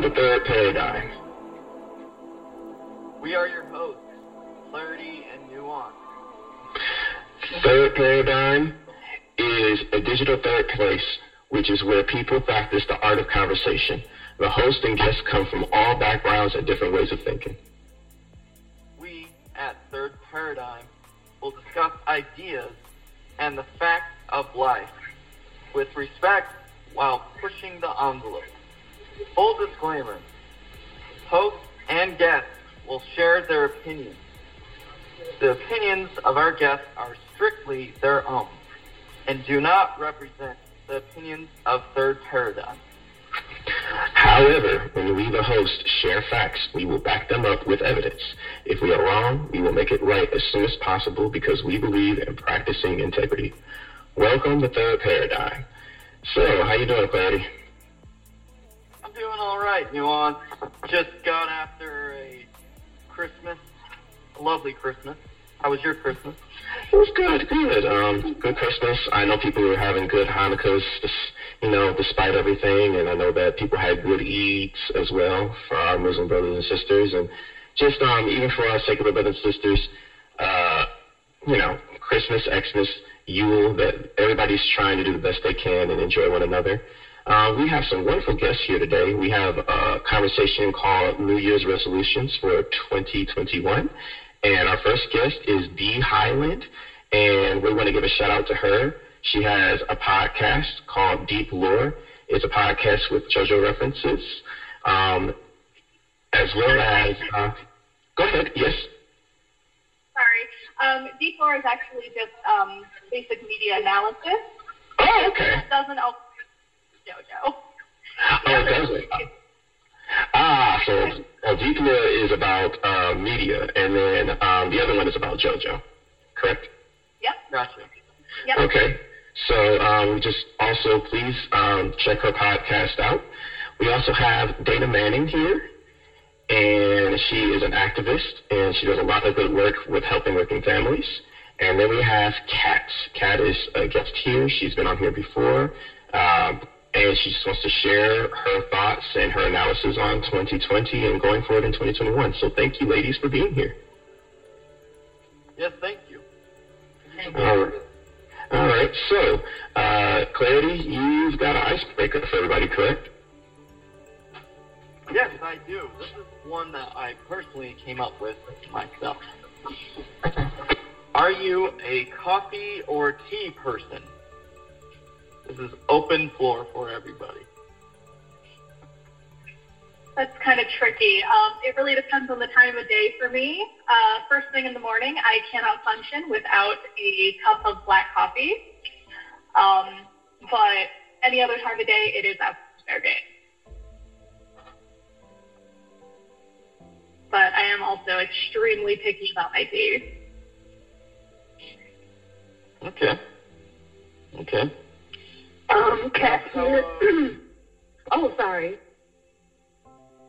Welcome to Third Paradigm. We are your hosts, Clarity and Nuance. Third Paradigm is a digital third place, which is where people practice the art of conversation. The host and guests come from all backgrounds and different ways of thinking. We at Third Paradigm will discuss ideas and the facts of life with respect while pushing the envelope. Full disclaimer hosts and guests will share their opinions. The opinions of our guests are strictly their own and do not represent the opinions of Third Paradigm. However, when we, the host, share facts, we will back them up with evidence. If we are wrong, we will make it right as soon as possible because we believe in practicing integrity. Welcome to Third Paradigm. So, how you doing, Clarity? Doing all right, Nuance. Just got after a Christmas, a lovely Christmas. How was your Christmas? It was good, good. Um, good Christmas. I know people were having good Hanukkahs, you know, despite everything, and I know that people had good Eids as well for our Muslim brothers and sisters, and just um, even for our secular brothers and sisters, uh, you know, Christmas, Xmas, Yule, that everybody's trying to do the best they can and enjoy one another. Uh, we have some wonderful guests here today. We have a conversation called New Year's Resolutions for 2021. And our first guest is Dee Hyland, and we want to give a shout out to her. She has a podcast called Deep Lore. It's a podcast with JoJo references, um, as well as. Uh, go ahead. Yes. Sorry. Um, Deep Lore is actually just um, basic media analysis. Oh, okay. It doesn't JoJo. Oh, it doesn't. Ah, so uh, Deep Lore is about uh, media, and then um, the other one is about JoJo, correct? Yep. Gotcha. Yep. Okay. So um, just also please um, check her podcast out. We also have Dana Manning here, and she is an activist, and she does a lot of good work with helping working families. And then we have Kat. Kat is a guest here. She's been on here before. Um, and she just wants to share her thoughts and her analysis on 2020 and going forward in 2021. So thank you, ladies, for being here. Yes, thank you. All right. All right. So, uh, Clarity, you've got an icebreaker for everybody, correct? Yes, I do. This is one that I personally came up with myself. Are you a coffee or tea person? This is open floor for everybody. That's kind of tricky. Um, it really depends on the time of day for me. Uh, first thing in the morning, I cannot function without a cup of black coffee. Um, but any other time of day, it is absolutely fair game. But I am also extremely picky about my tea. Okay. Okay. Um, Kat. So, here. oh, sorry.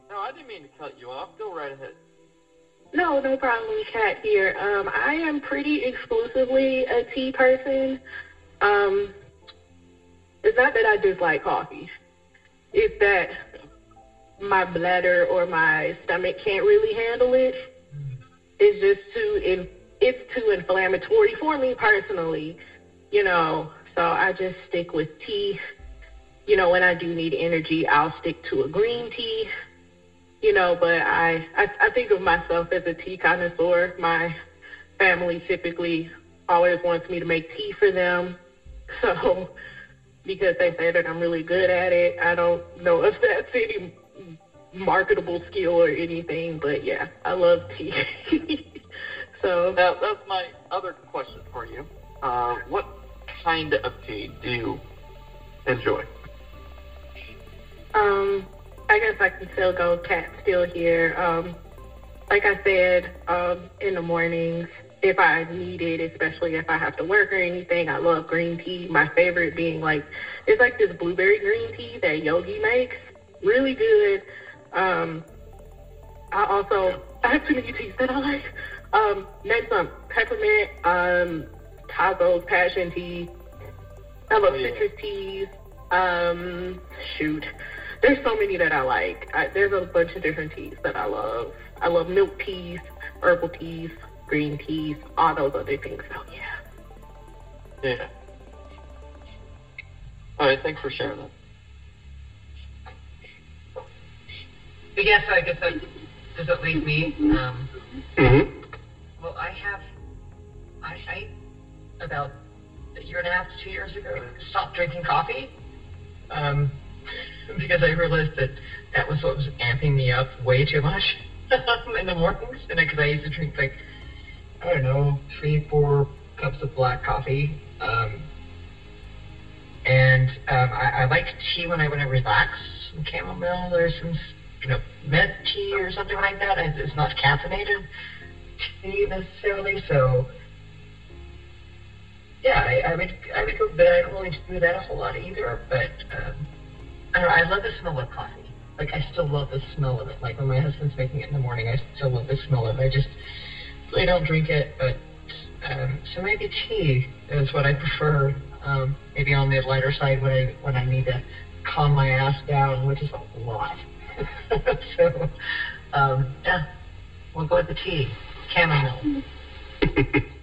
no, I didn't mean to cut you off. Go right ahead. No, no problem, Kat here. Um, I am pretty exclusively a tea person. Um, it's not that I dislike coffee. It's that my bladder or my stomach can't really handle it. It's just too in, it's too inflammatory for me personally, you know. So I just stick with tea. You know, when I do need energy, I'll stick to a green tea you know, but I, I I think of myself as a tea connoisseur. My family typically always wants me to make tea for them, so because they say that I'm really good at it. I don't know if that's any marketable skill or anything, but yeah, I love tea. so Now, that's my other question for you. Uh, what kind of tea do you enjoy? Um, I guess I can still go Kat still here. Um, like I said, um, in the mornings, if I need it, especially if I have to work or anything, I love green tea. My favorite being like it's like this blueberry green tea that Yogi makes. Really good. Um, I also I have too many teas that I like. Um, next one, peppermint, um, Tazo's passion tea. I love yeah. citrus teas. Um, shoot. there's so many that I like. I, there's a bunch of different teas that I love. I love milk teas, herbal teas, green teas, all those other things. So yeah. Yeah. All right. Thanks for sharing that. But yes, I guess that does that leave me. Um, Mm-hmm. well, I have, I, I about a year and a half to two years ago stopped drinking coffee um, because I realized that that was what was amping me up way too much in the mornings. And because I used to drink like I don't know three, four cups of black coffee. Um, and um, I, I like tea when I want to relax. Some chamomile or some, you know, mint tea or something like that. It's it's not caffeinated tea necessarily. So, yeah, I, I would I would go, but I don't really do that a whole lot either. But um, I don't know. I love the smell of coffee. Like I still love the smell of it. Like when my husband's making it in the morning, I still love the smell of it. I just really don't drink it, but um, so maybe tea is what I prefer. Um, maybe on the lighter side when I when I need to calm my ass down, which is a lot. so um, yeah, we'll go with the tea, chamomile.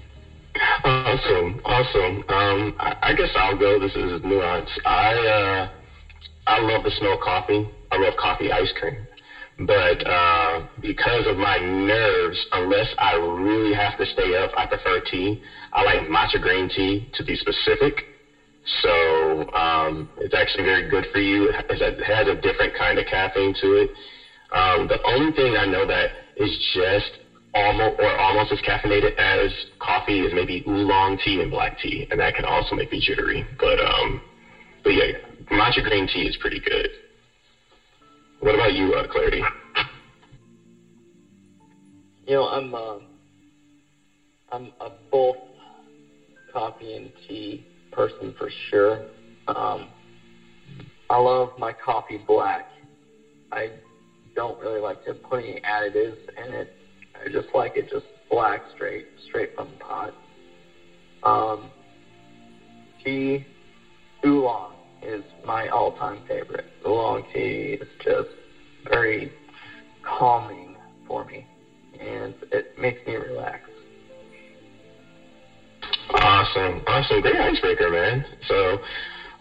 awesome, awesome. Um, I, I guess I'll go. This is nuance. I uh, I love the smell of coffee. I love coffee ice cream. But uh, because of my nerves, unless I really have to stay up, I prefer tea. I like matcha green tea to be specific. So um, it's actually very good for you. It has, a different kind of caffeine to it. Um, the only thing I know that is just almost or almost as caffeinated as coffee is maybe oolong tea and black tea, and that can also make me jittery. But um, but yeah, matcha green tea is pretty good. What about you, uh, Clarity? You know, I'm uh, I'm a both coffee and tea person for sure. Um, I love my coffee black. I don't really like to put any additives in it. I just like it just black, straight, straight from the pot. Um, tea, oolong is my all-time favorite. Oolong tea is just very calming for me, and it makes me relax. Awesome, awesome, great icebreaker, man. So,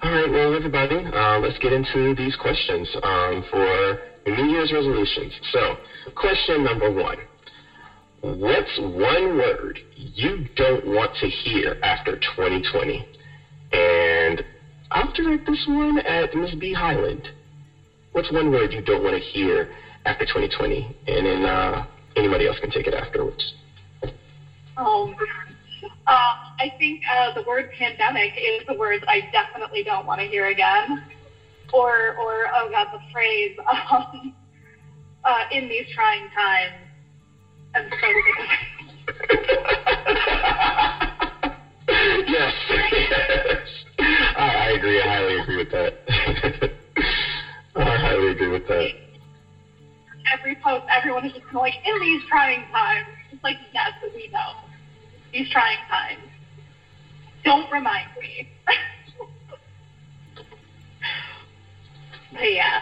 all right, well, everybody, uh, let's get into these questions um, for New Year's resolutions. So, question number one: What's one word you don't want to hear after 2020? And I'll direct this one at Miss B Hyland. What's one word you don't want to hear after 2020? And then uh, anybody else can take it afterwards. Um, uh, I think uh, the word pandemic is the word I definitely don't want to hear again. Or, or oh god, the phrase um, uh, in these trying times. Yes, yes. I, agree. I highly agree with that. I highly agree with that. Every post, everyone is just kind like, in these trying times. It's like, yes, we know. These trying times. Don't remind me. but yeah.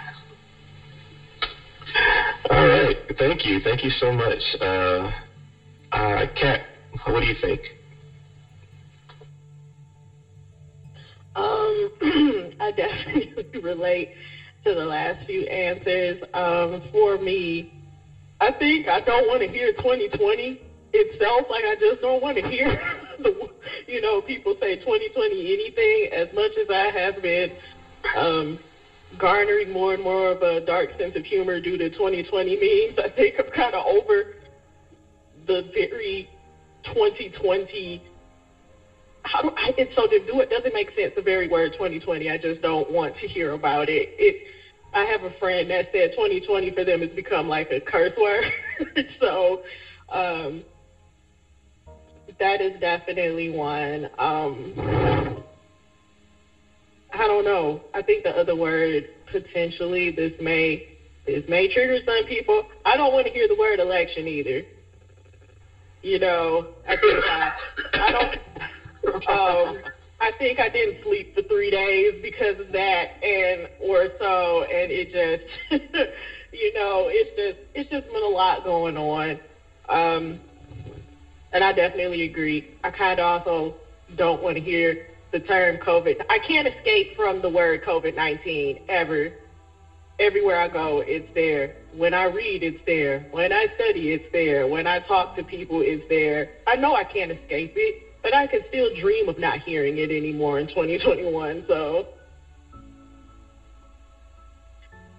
All right. Thank you. Thank you so much. Uh, uh, Kat, what do you think? Um, I definitely relate to the last few answers. Um, for me, I think I don't want to hear 2020 itself. Like I just don't want to hear the, you know, people say 2020 anything. As much as I have been um, garnering more and more of a dark sense of humor due to 2020 memes, I think I'm kind of over the very 2020 how do I, it's so to do it doesn't make sense the very word 2020 i just don't want to hear about it. It i have a friend that said 2020 for them has become like a curse word. So um that is definitely one. Um i don't know i think the other word potentially this may this may trigger some people i don't want to hear the word election either you know i think i, I don't um, I think I didn't sleep for three days because of that, and or so, and it just, you know, it's just it's just been a lot going on. Um, and I definitely agree. I kind of also don't want to hear the term COVID. I can't escape from the word COVID 19 ever. Everywhere I go, it's there. When I read, it's there. When I study, it's there. When I talk to people, it's there. I know I can't escape it, but I can still dream of not hearing it anymore in 2021. So,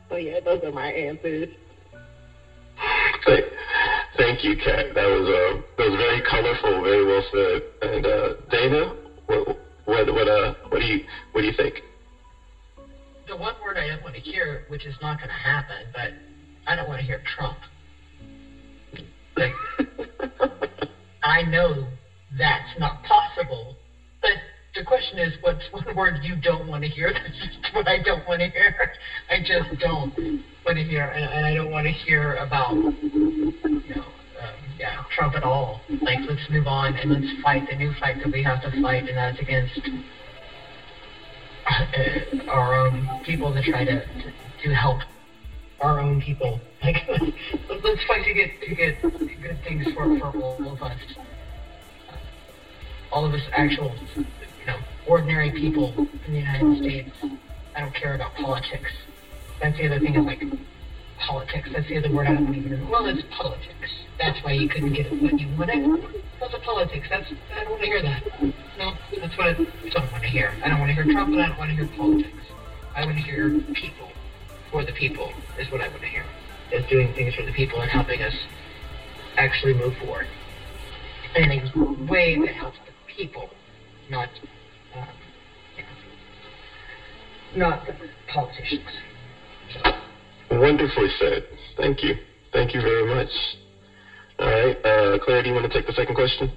so yeah, those are my answers. Thank you, Kat. That was uh, that was very colorful, very well said. And uh, Dana, what what what uh what do you what do you think? The one word I don't want to hear, which is not going to happen, but I don't want to hear Trump. Like, I know that's not possible, but the question is, what's one word you don't want to hear? That's just what I don't want to hear. I just don't want to hear, and, and I don't want to hear about, you know, um, yeah, Trump at all. Like, let's move on and let's fight the new fight that we have to fight, and that's against uh, our own people to try to, to to help our own people. Like, let's fight to get to get good things for for all of us. All of us actual, you know, ordinary people in the United States. I don't care about politics. That's the other thing is like politics. That's the other word I don't want to hear. Well, it's politics. That's why you couldn't get it what you wanted. Because of politics. That's I don't want to hear that. No, that's what I don't want to hear. I don't want to hear Trump, and I don't want to hear politics. I want to hear people for the people is what I want to hear. Is doing things for the people and helping us actually move forward in a way that helps the people, not um, not the politicians. So. Wonderfully said. Thank you. Thank you very much. All right, uh, Claire, do you want to take the second question?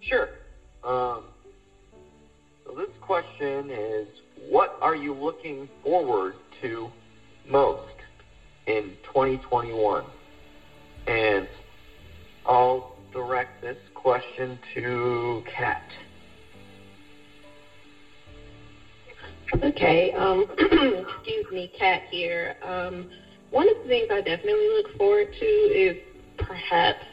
Sure. Um, so this question is, what are you looking forward to most in 2021? And I'll direct this question to Kat. Okay. Um, excuse me, Kat here. Um, one of the things I definitely look forward to is perhaps,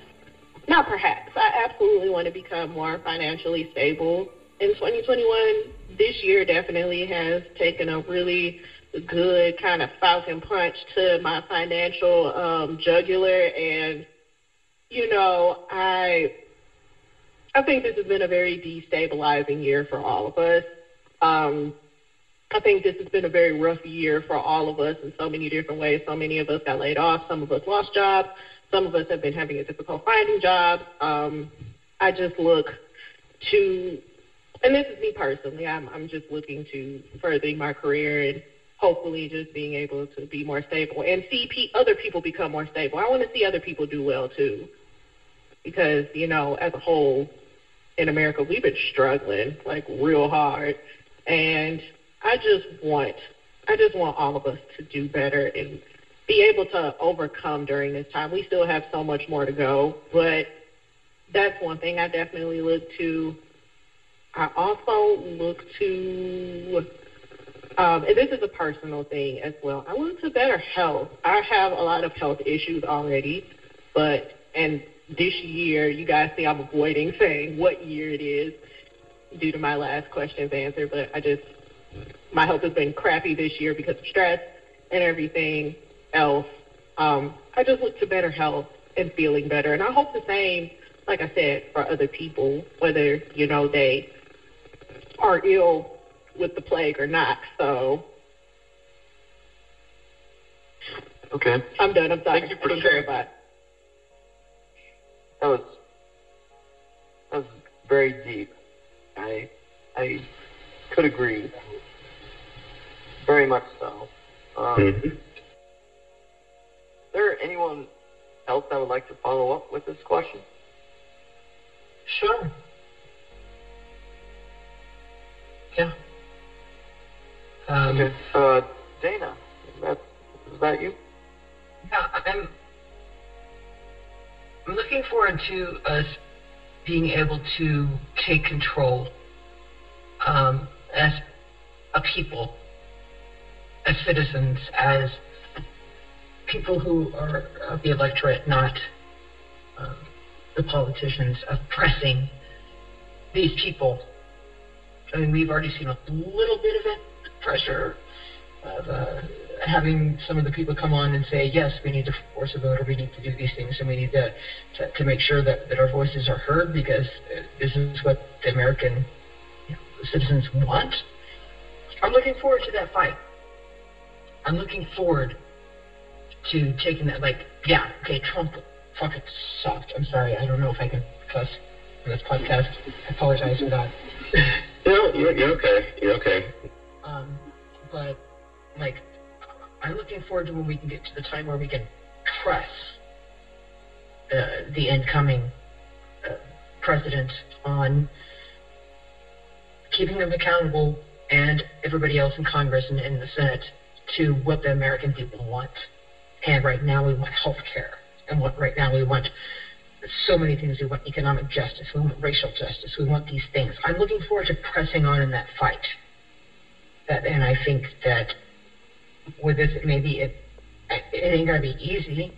not perhaps, I absolutely want to become more financially stable in 2021. This year definitely has taken a really good kind of falcon punch to my financial um, jugular, and you know, I I think this has been a very destabilizing year for all of us. Um, I think this has been a very rough year for all of us in so many different ways. So many of us got laid off. Some of us lost jobs. Some of us have been having a difficult finding jobs. Um, I just look to, and this is me personally, I'm, I'm just looking to furthering my career and hopefully just being able to be more stable and see pe- other people become more stable. I want to see other people do well too. Because, you know, as a whole in America, we've been struggling like real hard. And I just want I just want all of us to do better and be able to overcome during this time. We still have so much more to go, but that's one thing I definitely look to. I also look to, um, and this is a personal thing as well. I look to better health. I have a lot of health issues already, but and this year, you guys see I'm avoiding saying what year it is due to my last question's answer, but I just my health has been crappy this year because of stress and everything else. Um, I just look to better health and feeling better. And I hope the same, like I said, for other people, whether, you know, they are ill with the plague or not. So Okay. I'm done. I'm sorry. Thank you for sharing. That was that was very deep. I I could agree. Very much so. Um, Mhm. Is there anyone else that would like to follow up with this question? Sure. Yeah. Um, Okay. Uh, Dana, is that is that you? Yeah, I'm. I'm looking forward to us being able to take control um, as a people, as citizens, as people who are of the electorate, not um, the politicians, of pressing these people. I mean, we've already seen a little bit of it, pressure of uh, having some of the people come on and say, yes, we need to force a vote or we need to do these things and we need to, to, to make sure that, that our voices are heard because this is what the American you know, citizens want. I'm looking forward to that fight. I'm looking forward to taking that, like, yeah, okay, Trump fucking sucked. I'm sorry, I don't know if I can cuss on this podcast. I apologize for that. no, you're, you're okay. You're okay. Um, but, like, I'm looking forward to when we can get to the time where we can press uh, the incoming uh, president on keeping them accountable and everybody else in Congress and in the Senate to what the American people want. And right now we want health care. And what right now we want so many things. We want economic justice. We want racial justice. We want these things. I'm looking forward to pressing on in that fight. That, and I think that with this, maybe it, it ain't going to be easy,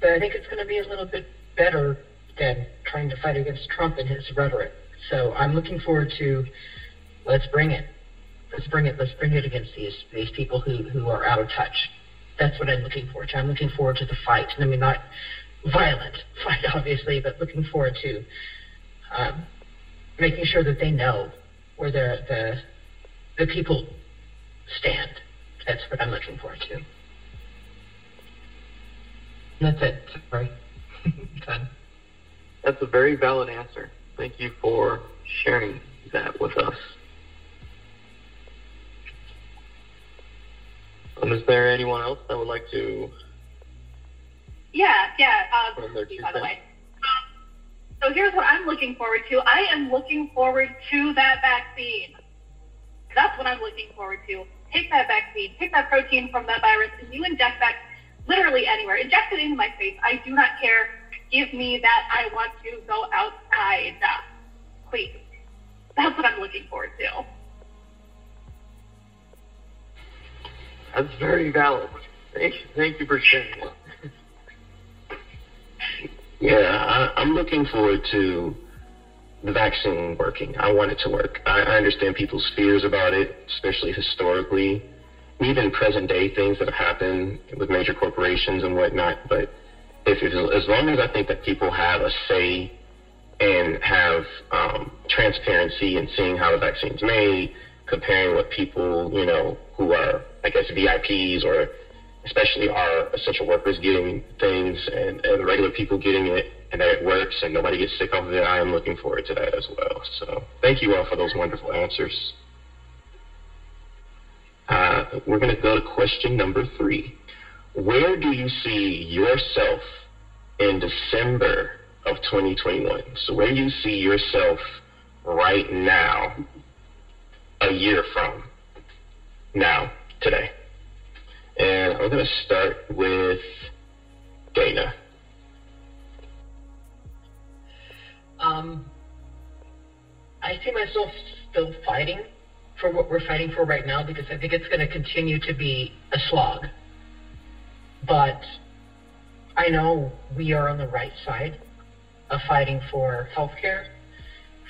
but I think it's going to be a little bit better than trying to fight against Trump and his rhetoric. So I'm looking forward to let's bring it. Let's bring it. Let's bring it against these these people who who are out of touch. That's what I'm looking forward to. I'm looking forward to the fight. And I mean, not violent fight, obviously, but looking forward to um, making sure that they know where the the the people stand. That's what I'm looking forward to. That's it. Sorry. Done. That's a very valid answer. Thank you for sharing that with us. Um, is there anyone else that would like to? Yeah, yeah. Uh, by the way. Um, so here's what I'm looking forward to. I am looking forward to that vaccine. That's what I'm looking forward to. Take that vaccine, take that protein from that virus, and you inject that literally anywhere. Inject it into my face. I do not care. Give me that. I want to go outside. Please. That's what I'm looking forward to. That's very valid. Thank you, thank you for sharing it. Yeah, I, I'm looking forward to the vaccine working. I want it to work. I, I understand people's fears about it, especially historically, even present day things that have happened with major corporations and whatnot. But if, if as long as I think that people have a say and have um, transparency in seeing how the vaccine's made, comparing what people, you know, who are, I guess, VIPs or especially our essential workers getting things and, and regular people getting it and that it works and nobody gets sick off of it, I am looking forward to that as well. So thank you all for those wonderful answers. Uh, we're going to go to question number three. Where do you see yourself in December of 2021? So where do you see yourself right now, a year from now, today? And I'm going to start with Dana. Um, I see myself still fighting for what we're fighting for right now because I think it's going to continue to be a slog. But I know we are on the right side of fighting for health care,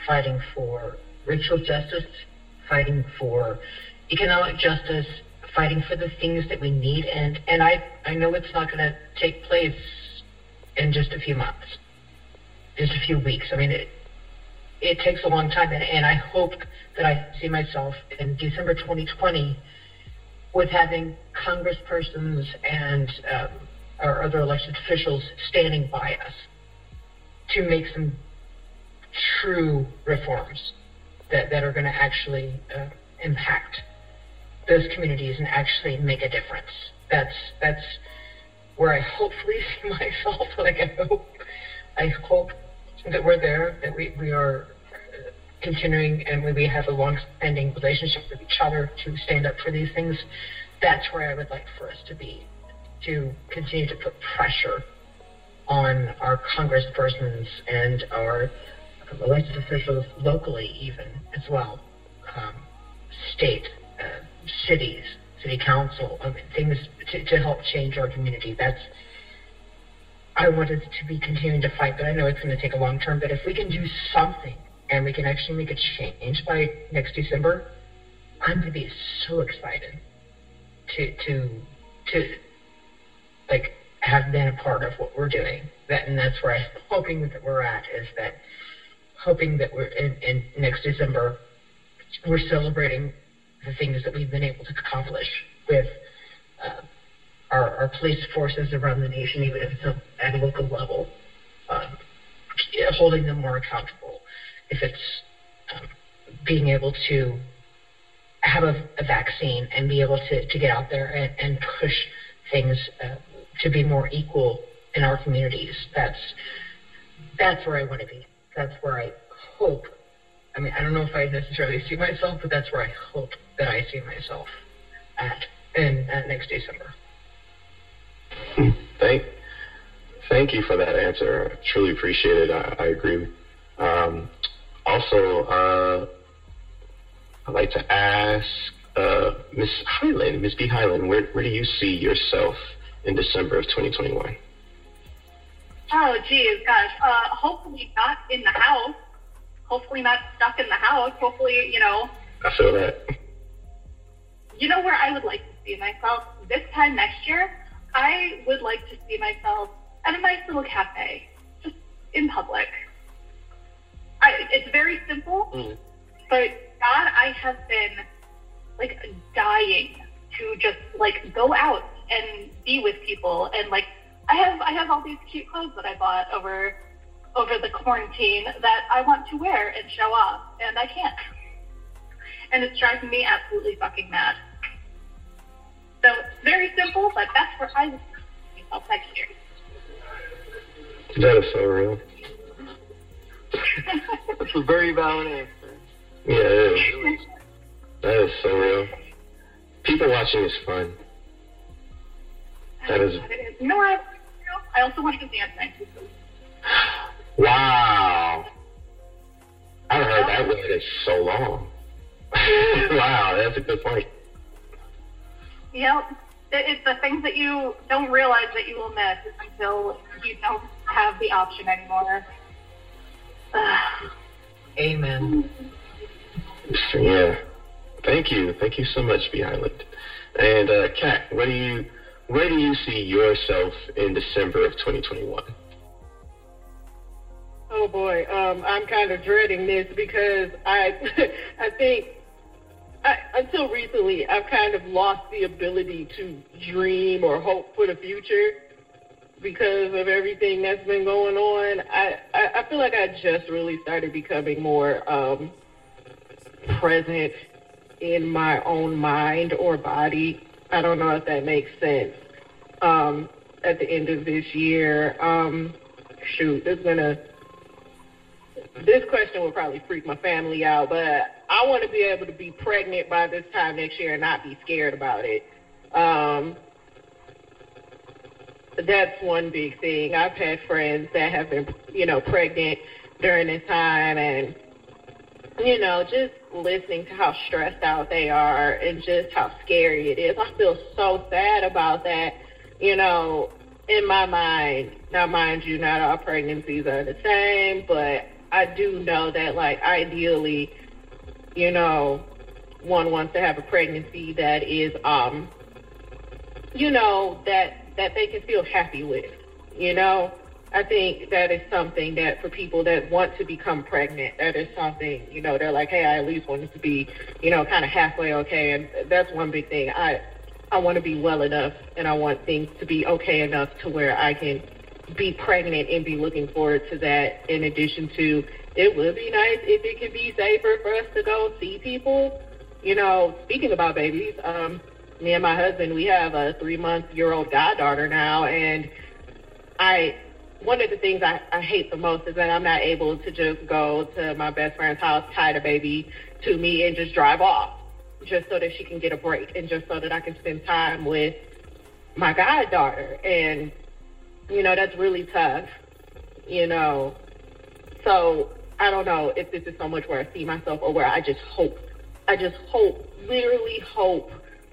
fighting for racial justice, fighting for economic justice, fighting for the things that we need. And, and I, I know it's not going to take place in just a few months, just a few weeks. I mean, it, it takes a long time. And, and I hope that I see myself in December 2020 with having congresspersons and um, our other elected officials standing by us to make some true reforms that, that are going to actually uh, impact those communities and actually make a difference. That's that's where I hopefully see myself. Like I hope, I hope that we're there, that we, we are uh, continuing and we have a long-standing relationship with each other to stand up for these things. That's where I would like for us to be, to continue to put pressure on our congresspersons and our elected officials locally, even as well, um, state, uh, cities, city council, I mean, things to, to help change our community. That's I wanted to be continuing to fight, but I know it's going to take a long term. But if we can do something and we can actually make a change by next December, I'm going to be so excited to to to like have been a part of what we're doing. That and that's where I'm hoping that we're at is that hoping that we're in, in next December we're celebrating the things that we've been able to accomplish with uh, our, our police forces around the nation, even if it's at a local level, um, holding them more accountable. If it's um, being able to have a, a, vaccine and be able to, to get out there and, and push things uh, to be more equal in our communities. That's that's where I want to be. That's where I hope. I mean, I don't know if I necessarily see myself, but that's where I hope that I see myself at in at next December. Thank, thank you for that answer. I truly appreciate it. I, I agree. Um, also, uh, I'd like to ask uh, Ms. Hyland, Ms. B. Hyland, where, where do you see yourself in December of 2021? Oh, geez, gosh. Uh, hopefully not in the house. Hopefully not stuck in the house. Hopefully, you know. I feel that. You know where I would like to see myself this time next year? I would like to see myself at a nice little cafe, just in public. I, it's very simple, mm. but God, I have been like dying to just like go out and be with people and like I have I have all these cute clothes that I bought over over the quarantine that I want to wear and show off and I can't. And it's driving me absolutely fucking mad. So very simple, but that's where I see myself next year. That is so real. that's a very valid answer. Yeah, it is. that is so real. People watching is fun. That is. You know what? I also watched the dance night. Wow. I haven't heard that word in so long. wow, that's a good point. Yep. It's the things that you don't realize that you will miss until you don't have the option anymore. Amen. Yeah. Thank you. Thank you so much, B. Hyland. And uh, Kat, what do you where do you see yourself in December of 2021? Oh boy, um, I'm kind of dreading this because I I think I, until recently, I've kind of lost the ability to dream or hope for the future because of everything that's been going on. I, I, I feel like I just really started becoming more um, present in my own mind or body. I don't know if that makes sense. Um, at the end of this year, um, shoot, there's gonna this question will probably freak my family out, but I want to be able to be pregnant by this time next year and not be scared about it. Um, that's one big thing. I've had friends that have been, you know, pregnant during this time and, you know, just listening to how stressed out they are and just how scary it is. I feel so sad about that, you know, in my mind. Now, mind you, not all pregnancies are the same, but I do know that, like, ideally, you know, one wants to have a pregnancy that is, um, you know, that that they can feel happy with. You know, I think that is something that for people that want to become pregnant, that is something, you know, they're like, hey, I at least want it to be, you know, kind of halfway okay. And that's one big thing. I I want to be well enough, and I want things to be okay enough to where I can be pregnant and be looking forward to that. In addition to it would be nice if it could be safer for us to go see people. You know, speaking about babies, um, me and my husband, we have a three month year old goddaughter now, and I one of the things I, I hate the most is that I'm not able to just go to my best friend's house, tie the baby to me, and just drive off, just so that she can get a break, and just so that I can spend time with my goddaughter. And you know that's really tough. You know, so I don't know if this is so much where I see myself or where I just hope. I just hope, literally hope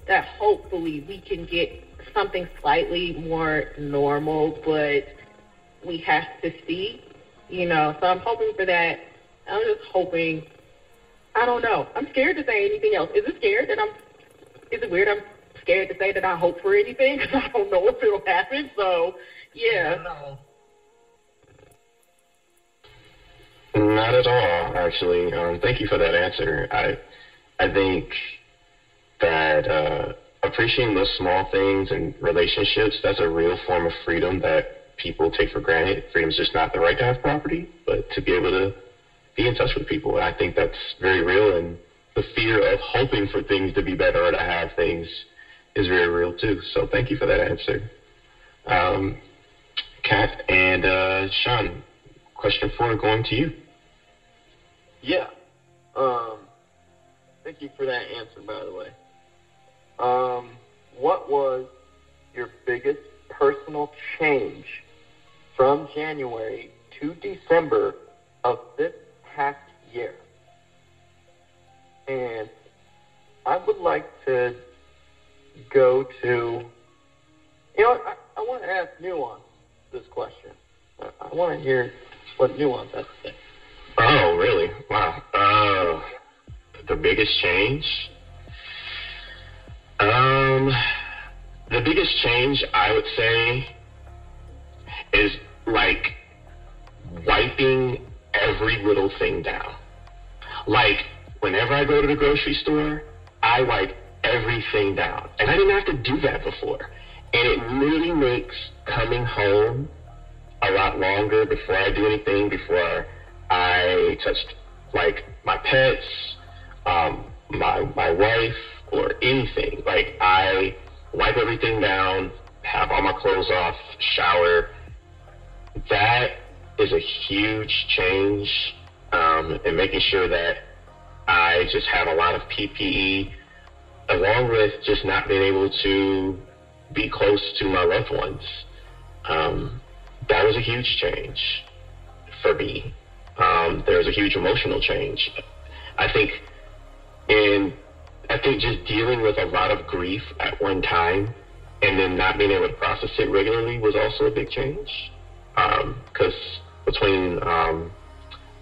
that hopefully we can get something slightly more normal, but we have to see, you know. So I'm hoping for that. I'm just hoping. I don't know. I'm scared to say anything else. Is it scared that I'm? Is it weird? I'm scared to say that I hope for anything because I don't know if it'll happen. So yeah. No. Not at all, actually. Um, thank you for that answer. I, I think that uh, appreciating those small things and relationships, that's a real form of freedom that people take for granted. Freedom is just not the right to have property, but to be able to be in touch with people. And I think that's very real. And the fear of hoping for things to be better or to have things is very real too. So thank you for that answer. Um, Kat and uh, Sean, question four going to you. Yeah. Um, thank you for that answer, by the way. Um, what was your biggest personal change from January to December of this past year? And I would like to go to, you know, I, I want to ask Nuance this question. I, I want to hear what Nuance has to say. Oh, really? Wow. Uh, the biggest change? Um, the biggest change I would say is like wiping every little thing down. Like whenever I go to the grocery store, I wipe everything down. And I didn't have to do that before. And it really makes coming home a lot longer before I do anything, before I touch like my pets, um, my my wife, or anything. Like I wipe everything down, have all my clothes off, shower. That is a huge change, um, in making sure that I just have a lot of PPE, along with just not being able to be close to my loved ones. Um, that was a huge change for me. Um, there was a huge emotional change. I think in I think just dealing with a lot of grief at one time and then not being able to process it regularly was also a big change. Because um, between um,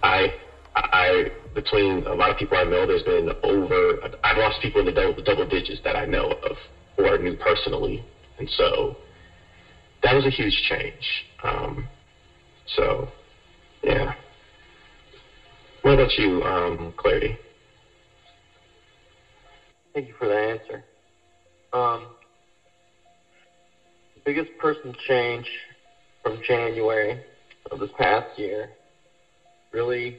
I, I between a lot of people I know, there's been over I've lost people in the double, double digits that I know of or knew personally, and so that was a huge change. Um, so, yeah. What about you, um, Clarity? Thank you for that answer. Um, biggest person change from January of this past year really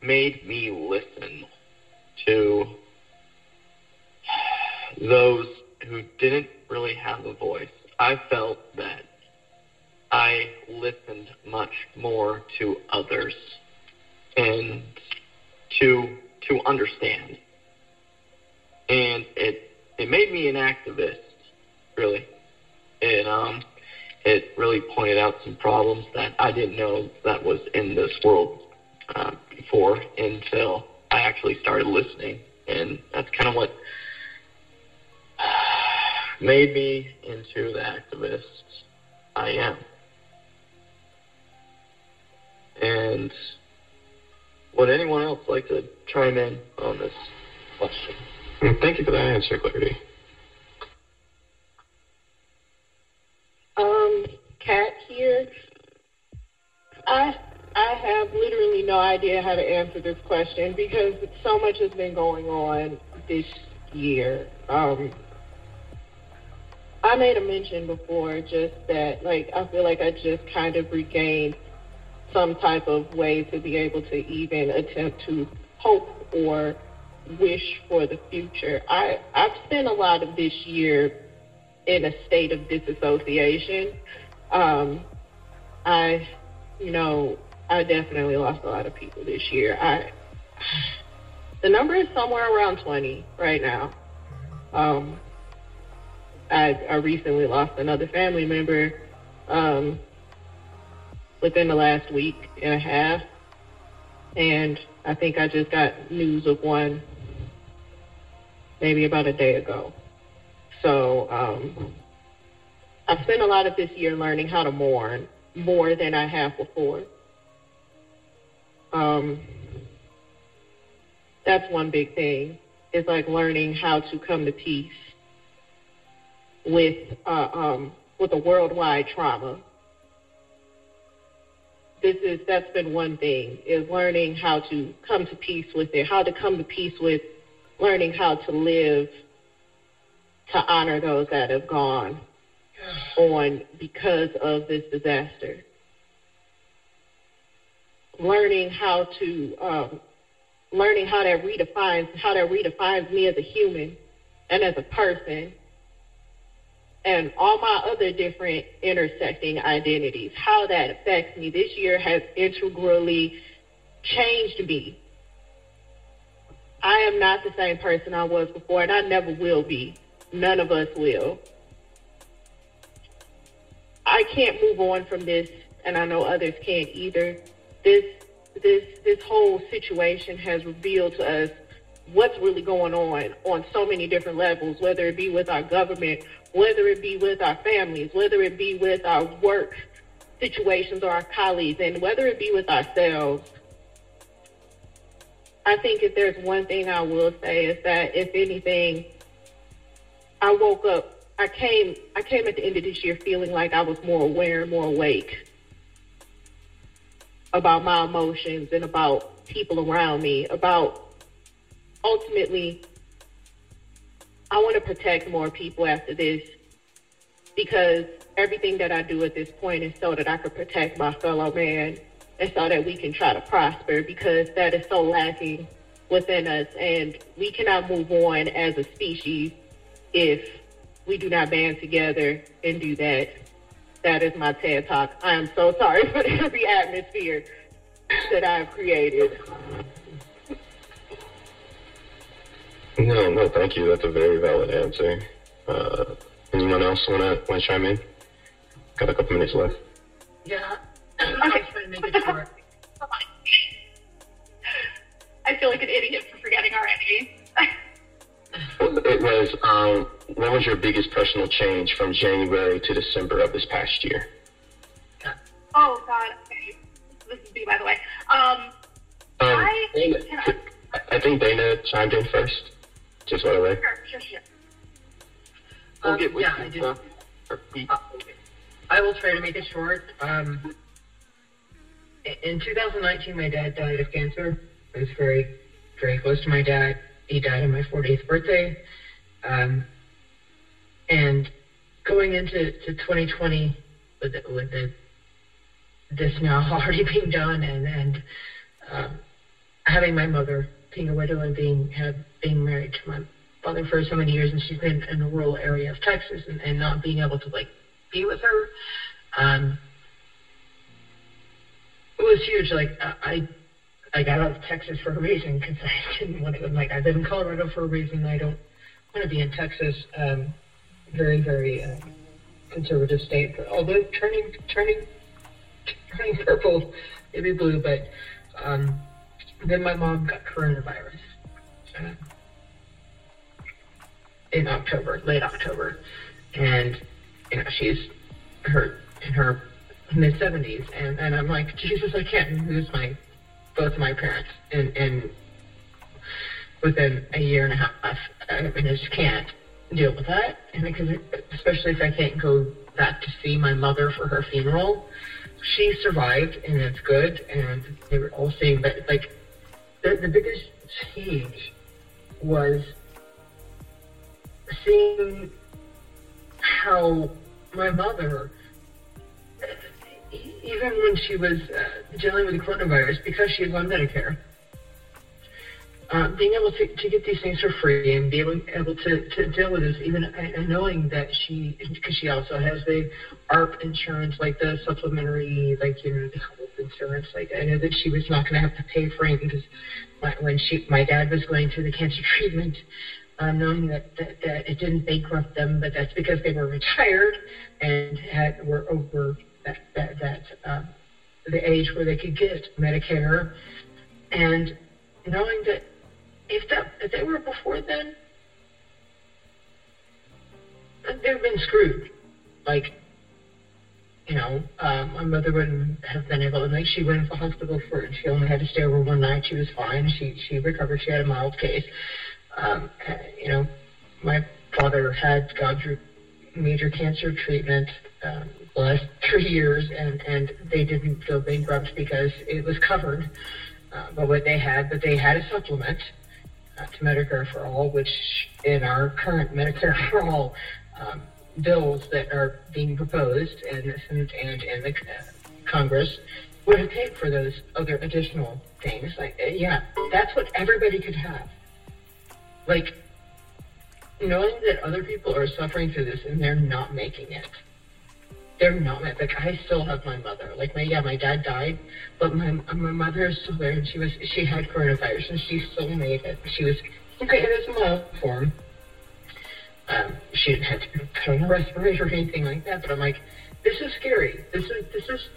made me listen to those who didn't really have a voice. I felt that I listened much more to others and to to understand and it it made me an activist, really. And um, it really pointed out some problems that I didn't know that was in this world uh, before until I actually started listening, and that's kind of what made me into the activist I am. And would anyone else like to chime in on this question? Thank you for that answer, Clarity. No idea how to answer this question because so much has been going on this year. Um, I made a mention before just that, like, I feel like I just kind of regained some type of way to be able to even attempt to hope or wish for the future. I, I've spent a lot of this year in a state of disassociation. Um, I, you know, I definitely lost a lot of people this year. I, the number is somewhere around 20 right now. Um, I, I recently lost another family member um, within the last week and a half. and I think I just got news of one maybe about a day ago. So um, I've spent a lot of this year learning how to mourn more than I have before. Um, that's one big thing. It's like learning how to come to peace with uh, um, with a worldwide trauma. This is that's been one thing is learning how to come to peace with it, how to come to peace with learning how to live to honor those that have gone on because of this disaster. Learning how to um, learning how that redefines how that redefines me as a human and as a person and all my other different intersecting identities, how that affects me this year has integrally changed me. I am not the same person I was before, and I never will be. None of us will. I can't move on from this, and I know others can't either. This this this whole situation has revealed to us what's really going on on so many different levels, whether it be with our government, whether it be with our families, whether it be with our work situations or our colleagues, and whether it be with ourselves. I think if there's one thing I will say is that if anything, I woke up I came I came at the end of this year feeling like I was more aware more awake about my emotions and about people around me, about ultimately I want to protect more people after this because everything that I do at this point is so that I can protect my fellow man and so that we can try to prosper because that is so lacking within us and we cannot move on as a species if we do not band together and do that. That is my TED Talk. I am so sorry for every atmosphere that I've created. No, no, thank you. That's a very valid answer. Uh, anyone else want to want to chime in? Got a couple minutes left. Yeah, I'm trying to make it short. I feel like an idiot for forgetting our already. It was, um, what was your biggest personal change from January to December of this past year? oh God. Okay. This is B, by the way. Um, Um, I- Dana, can I- I think Dana chimed in first. Just by the way. sure, sure, sure. We'll Um, get with yeah, I you, did. or Pete. Uh, I will try to make it short. Um, in 2019, my dad died of cancer. I was very, very close to my dad. He died on my 40th birthday. Um, and going into to 2020 with the, with the this now already being done and and um, having my mother being a widow and being have, being married to my father for so many years and she's been in a rural area of Texas and, and not being able to like be with her um, it was huge like I I got out of Texas for a reason because I didn't want to like I live in Colorado for a reason. I don't want to be in Texas um, very very uh, conservative state. But although turning turning turning purple maybe blue but um, then my mom got coronavirus uh, in October, late October, and you know she's her in her mid seventies, and and I'm like Jesus, I can't lose my both my parents, and and within a year and a half, I mean, I just can't deal with that, and because especially if I can't go back to see my mother for her funeral. She survived, and it's good, and they were all saying, but like the, the biggest change was seeing how my mother, even when she was uh, dealing with the coronavirus, because she was on Medicare, uh, being able to, to get these things for free and be able, able to, to deal with this, even and knowing that she, because she also has the AARP insurance, like the supplementary, like, you know, the health insurance, like, I know that she was not going to have to pay for anything because my, when she, my dad was going through the cancer treatment, um, knowing that, that, that it didn't bankrupt them, but that's because they were retired and had were over that that, that um, the age where they could get Medicare. and knowing that if that if they were before then, they've been screwed. Like, you know, um, my mother wouldn't have been able to. Like, she went to the hospital for. it. She only had to stay over one night. She was fine. She she recovered. She had a mild case. Um, you know, my father had gone through major cancer treatment um, last three years, and and they didn't go bankrupt because it was covered uh, by what they had, but they had a supplement uh, to Medicare for All, which in our current Medicare for All um, bills that are being proposed and and and in the uh, Congress would have paid for those other additional things. Like, uh, yeah, that's what everybody could have. Like, knowing that other people are suffering through this and they're not making it. They're not like I still have my mother. Like my yeah, my dad died, but my my mother is still there and she was she had coronavirus and she still made it. She was okay, it a mild form. Um, she didn't have to put on a respirator or anything like that, but I'm like, this is scary. This is this is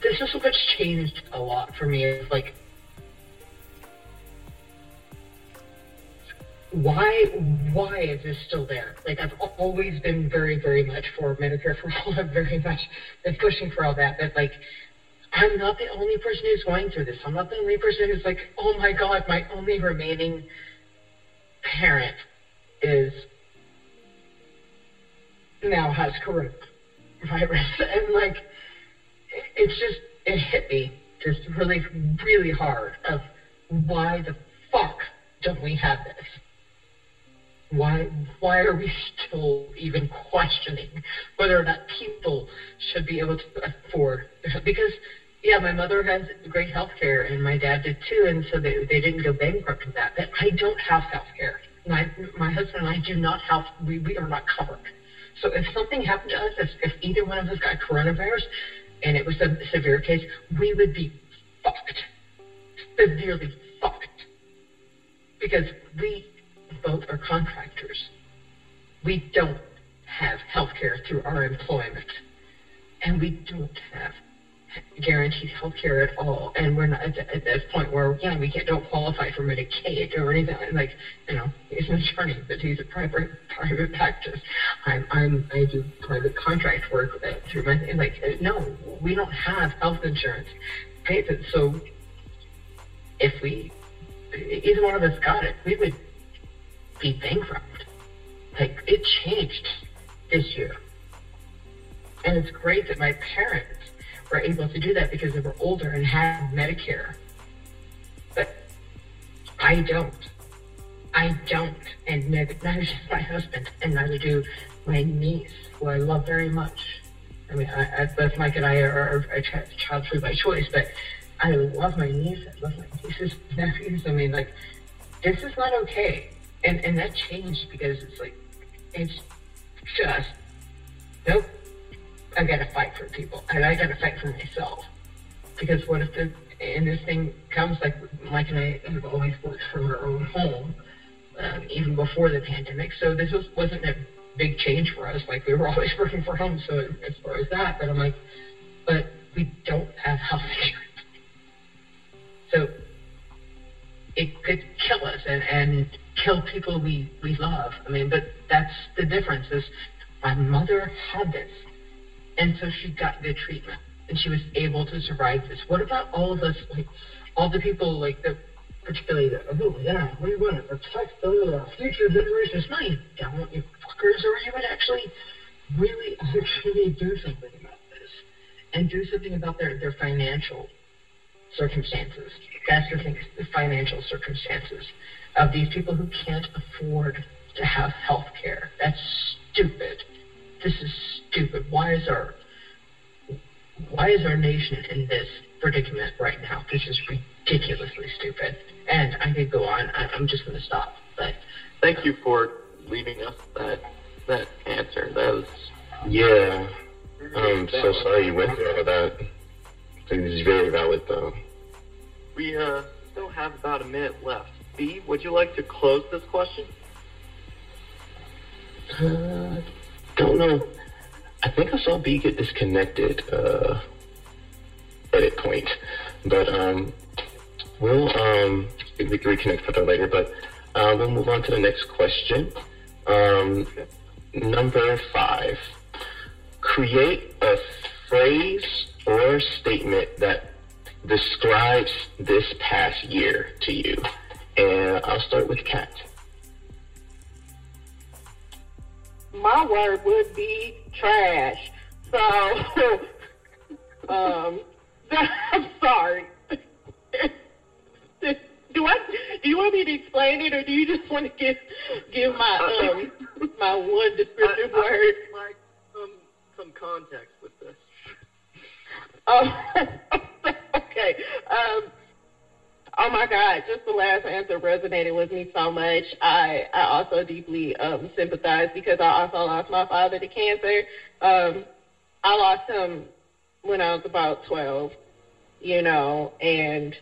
this is what's changed a lot for me. It's like why why is this still there? Like I've always been very very much for Medicare for all. I've very much been pushing for all that, but like I'm not the only person who's going through this. I'm not the only person who's like, oh my god, my only remaining parent is now has coronavirus, and like it's just it hit me just really really hard of why the fuck don't we have this? Why why are we still even questioning whether or not people should be able to afford because yeah my mother has great health care and my dad did too and so they, they didn't go bankrupt with that. But i don't have health care. My my husband and i do not have we, we are not covered. So if something happened to us if, if either one of us got coronavirus and it was a severe case we would be fucked. Severely fucked. Because we both are contractors. We don't have health care through our employment. And we don't have guaranteed health care at all. And we're not at, at this point where, yeah, we can't, don't qualify for Medicaid or anything. Like, you know, he's an attorney, but he's a private, private practice. I'm, I'm, I do private contract work uh, through my, like, uh, no, we don't have health insurance. So if we, either one of us got it, we would be bankrupt. Like, it changed this year. And it's great that my parents were able to do that because they were older and had Medicare. But I don't. I don't. And neither, neither does my husband, and neither do my niece, who I love very much. I mean, I, I, both Mike and I are, are, are child free by choice, but I love my niece. I love my nieces, nephews. I mean, like, this is not okay and and that changed because it's like it's just nope. I gotta fight for people, and I gotta fight for myself. Because what if the and this thing comes like Mike and I have always worked from our own home, um, even before the pandemic. So this was wasn't a big change for us. Like we were always working from home. So as far as that, but I'm like, but we don't have health insurance. So it could kill us, and and kill people we, we love. I mean, but that's the difference is my mother had this. And so she got good treatment and she was able to survive this. What about all of us, like all the people like the particularly the oh yeah, we want to protect the uh, future generations. No, you don't, you fuckers, or you would actually really actually do something about this. And do something about their, their financial circumstances. That's the thing, the financial circumstances of these people who can't afford to have health care. That's stupid. This is stupid. Why is our why is our nation in this predicament right now? This is ridiculously stupid. And I could go on. I, am just going to stop. But thank you for leaving us that that answer. That was yeah. I'm so sorry you went through all that. It's very valid though. We uh, still have about a minute left. B, would you like to close this question? Uh, don't know. I think I saw B get disconnected uh, edit point. But um, we'll um, we can reconnect further later, but uh, we'll move on to the next question. Um, number five. Create a phrase or statement that describes this past year to you. And I'll start with Kat. My word would be trash. So, um, I'm sorry. do I? Do you want me to explain it, or do you just want to give give my um my one descriptive I, I word? would like some some context with this. Um, okay. Um, oh my God! Just the last answer resonated with me so much. I I also deeply um, sympathize because I also lost my father to cancer. Um, I lost him when I was about twelve. You know, and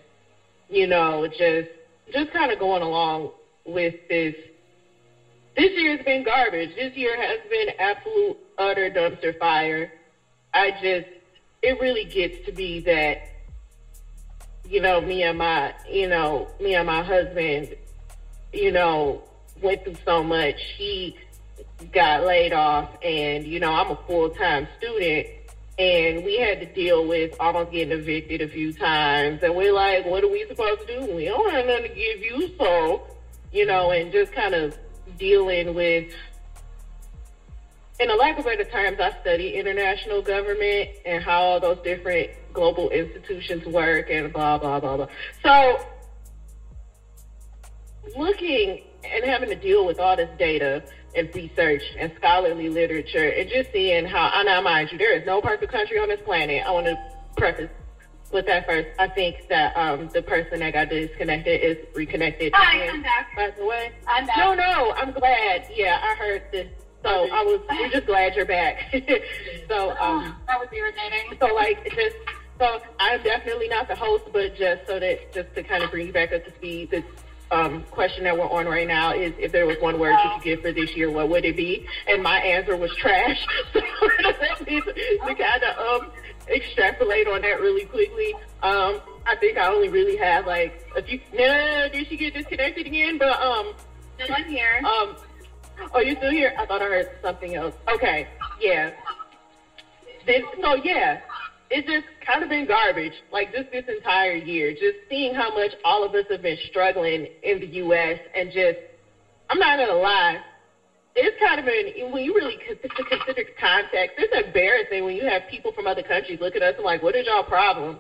you know, just just kind of going along with this. This year's been garbage. This year has been absolute utter dumpster fire. I just it really gets to be that you know me and my you know me and my husband you know went through so much. He got laid off and you know I'm a full-time student. And we had to deal with almost getting evicted a few times. And we're like what are we supposed to do? We don't have nothing to give you. So you know and just kind of dealing with in a lack of better terms, I study international government and how all those different global institutions work and blah, blah, blah, blah. So, looking and having to deal with all this data and research and scholarly literature and just seeing how, I now mind you, there is no perfect country on this planet. I want to preface with that first. I think that um, the person that got disconnected is reconnected. Hi, I'm back. By the way. I'm back. No, no, I'm glad. Yeah, I heard this. So I was, we're just glad you're back. so, um, that was irritating. so like, just, so I'm definitely not the host, but just so that, just to kind of bring you back up to speed, the um, question that we're on right now is if there was one word you could give for this year, what would it be? And my answer was trash. So me to kind of um, extrapolate on that really quickly. Um, I think I only really have like a few. No, did she get disconnected again? But um, Still in here. um, oh, you still here? I thought I heard something else. Okay, yeah. Then, so yeah, it's just kind of been garbage. Like just this entire year, just seeing how much all of us have been struggling in the U.S. and just, I'm not gonna lie, it's kind of been when you really consider, consider context. It's embarrassing when you have people from other countries look at us and like, what is y'all problem?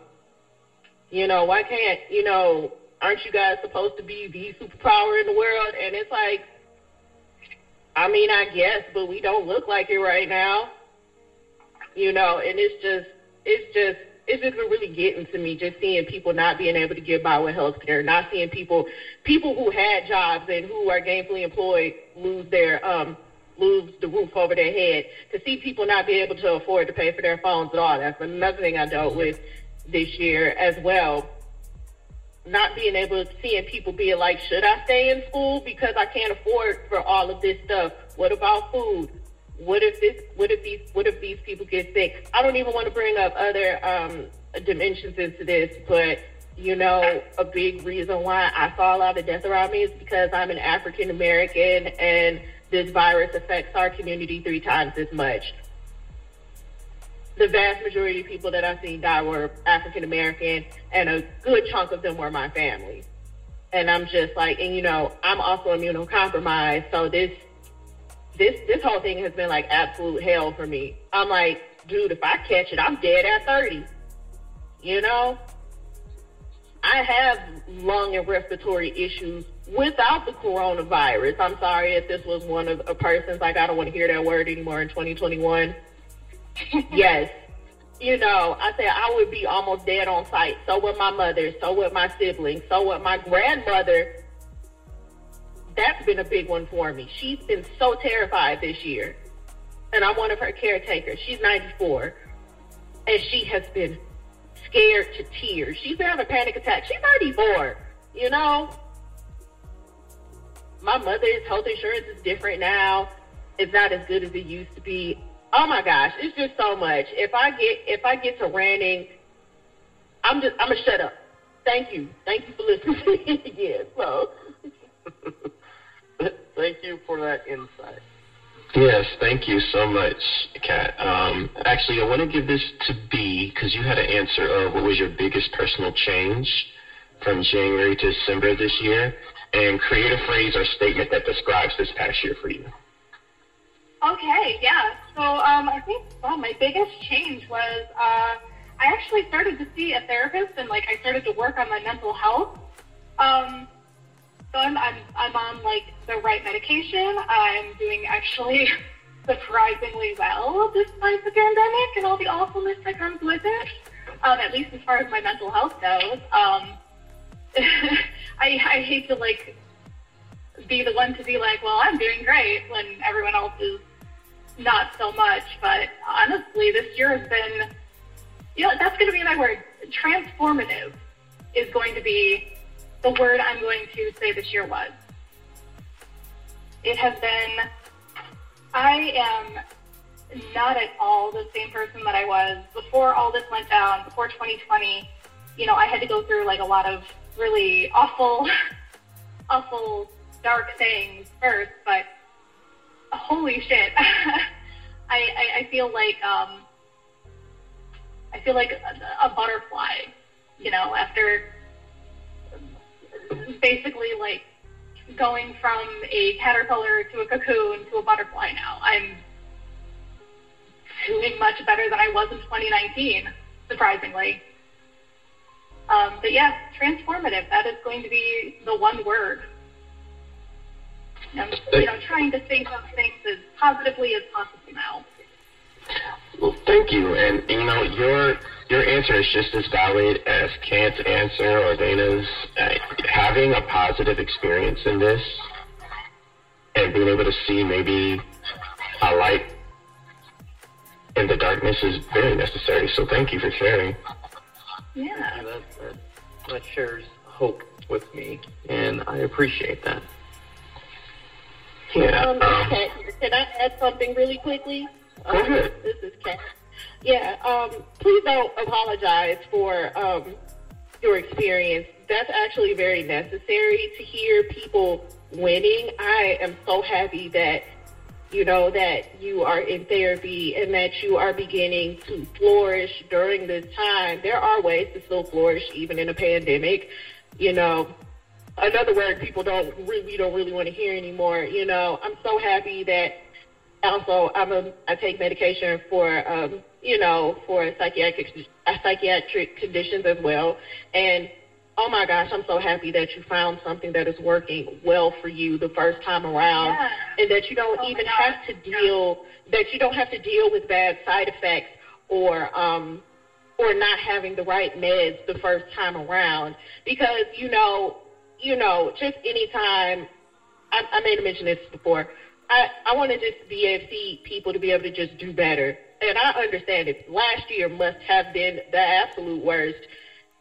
You know, why can't you know? Aren't you guys supposed to be the superpower in the world? And it's like, I mean, I guess, but we don't look like it right now. You know, and it's just, it's just, it's just been really getting to me. Just seeing people not being able to get by with health care, not seeing people, people who had jobs and who are gainfully employed lose their, um, lose the roof over their head. To see people not be able to afford to pay for their phones at all. That's another thing I dealt with this year as well not being able to seeing people being like, should I stay in school because I can't afford for all of this stuff? What about food? What if this? What if these? What if these people get sick? I don't even want to bring up other um, dimensions into this, but you know, a big reason why I saw a lot of death around me is because I'm an African American and this virus affects our community three times as much the vast majority of people that I've seen die were African American, and a good chunk of them were my family. And I'm just like, and you know, I'm also immunocompromised, so this, this, this whole thing has been like absolute hell for me. I'm like, dude, if I catch it, I'm dead at 30. You know, I have lung and respiratory issues without the coronavirus. I'm sorry if this was one of a person's like, I don't want to hear that word anymore in 2021 yes. You know, I said I would be almost dead on sight. So would my mother. So would my siblings. So would my grandmother. That's been a big one for me. She's been so terrified this year. And I'm one of her caretakers. She's 94. And she has been scared to tears. She's been having a panic attack. She's 94. You know? My mother's health insurance is different now. It's not as good as it used to be. Oh my gosh, it's just so much. If I get if I get to ranting, I'm just I'm gonna shut up. thank you, thank you for listening again. So. Thank you for that insight. Yes, thank you so much, Kat. Um, actually, I want to give this to B because you had an answer of what was your biggest personal change from January to December this year, and create a phrase or statement that describes this past year for you. Okay, yeah. So um, I think well, my biggest change was uh, I actually started to see a therapist, and like I started to work on my mental health. Um, so I'm, I'm I'm on like the right medication. I'm doing actually surprisingly well despite the pandemic and all the awfulness that comes with it. Um, at least as far as my mental health goes. Um, I I hate to like be the one to be like, well, I'm doing great when everyone else is not so much. But honestly, this year has been, you know, that's going to be my word. Transformative is going to be the word I'm going to say this year was. It has been, I am not at all the same person that I was before all this went down, before 2020. You know, I had to go through like a lot of really awful, awful, dark things first, but holy shit. I, I, I feel like, um, I feel like a, a butterfly, you know, after basically like going from a caterpillar to a cocoon to a butterfly now. I'm doing much better than I was in 2019, surprisingly. Um, but yeah, transformative. That is going to be the one word. I'm, you know, trying to think of things as positively as possible now. Well, thank you. And you know, your your answer is just as valid as Kat's answer or Dana's. Uh, having a positive experience in this and being able to see maybe a light in the darkness is very necessary. So thank you for sharing. Yeah. Yeah, that, that, that shares hope with me, and I appreciate that. Yeah. Um, Kat here. Can I add something really quickly? Um. This is Kat. Yeah. Um, please don't apologize for um, your experience. That's actually very necessary to hear people winning. I am so happy that you know that you are in therapy and that you are beginning to flourish during this time. There are ways to still flourish even in a pandemic. You know, another word people don't really don't really want to hear anymore. You know, I'm so happy that also I'm a I take medication for um, you know for psychiatric psychiatric conditions as well. And oh my gosh, I'm so happy that you found something that is working well for you the first time around, Yeah. and that you don't Oh even have to deal that you don't have to deal with bad side effects or um or not having the right meds the first time around because you know you know just anytime I, I may have mentioned this before I, I want to just be able to see people to be able to just do better. And I understand it last year must have been the absolute worst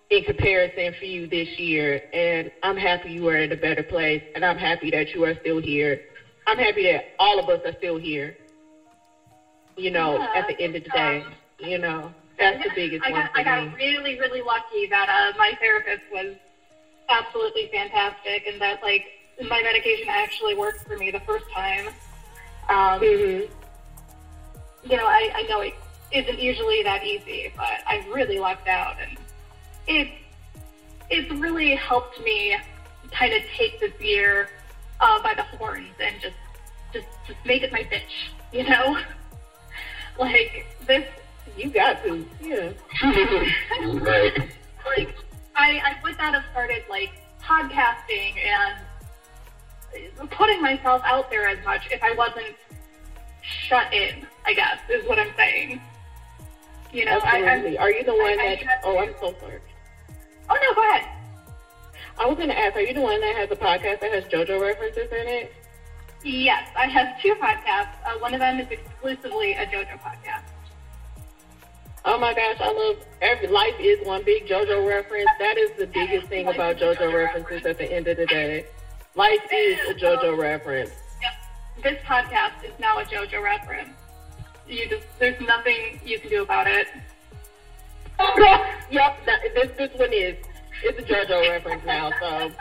in comparison for you this year. And I'm happy you are in a better place and I'm happy that you are still here. I'm happy that all of us are still here you know Yeah, at the end of the day um, you know. That's the biggest I one got, for I got me. really, really lucky that uh, my therapist was absolutely fantastic and that, like, my medication actually worked for me the first time. Um, Mhm. you know, I, I know it isn't usually that easy, but I really lucked out, and it it's really helped me kind of take this year uh, by the horns and just just just make it my bitch, you know. like this, You got to, yeah. right. like I I would not have started like podcasting and putting myself out there as much if I wasn't shut in. I guess is what I'm saying. You know, I, Absolutely. I, Are you the one I- that? Oh, I'm so sorry. oh no, go ahead. I was going to ask. Are you the one that has a podcast that has JoJo references in it? Yes, I have two podcasts. Uh, one of them is exclusively a JoJo podcast. Oh my gosh, I love every life is one big JoJo reference. That is the biggest thing about JoJo references at the end of the day. Life is a JoJo reference. Yep. This podcast is now a JoJo reference. You just there's nothing you can do about it. yep, that, this this one is. it's a JoJo reference now, so.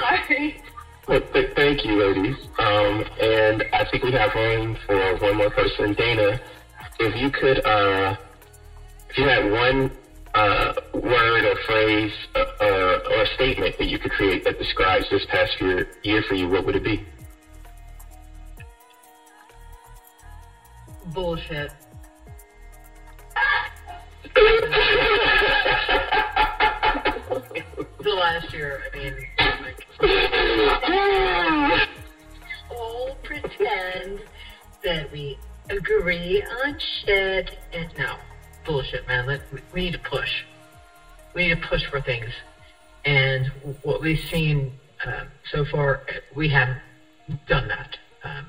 Sorry. Well, th- thank you, ladies. Um, and I think we have room for one more person. Dana, if you could, uh, if you had one uh, word or phrase uh, or, or a statement that you could create that describes this past year, year for you, what would it be? Bullshit. the last year, I mean, like, all pretend that we agree on shit, and no, bullshit, man. Let, we need to push. We need to push for things, and what we've seen uh, so far, we haven't done that. Um,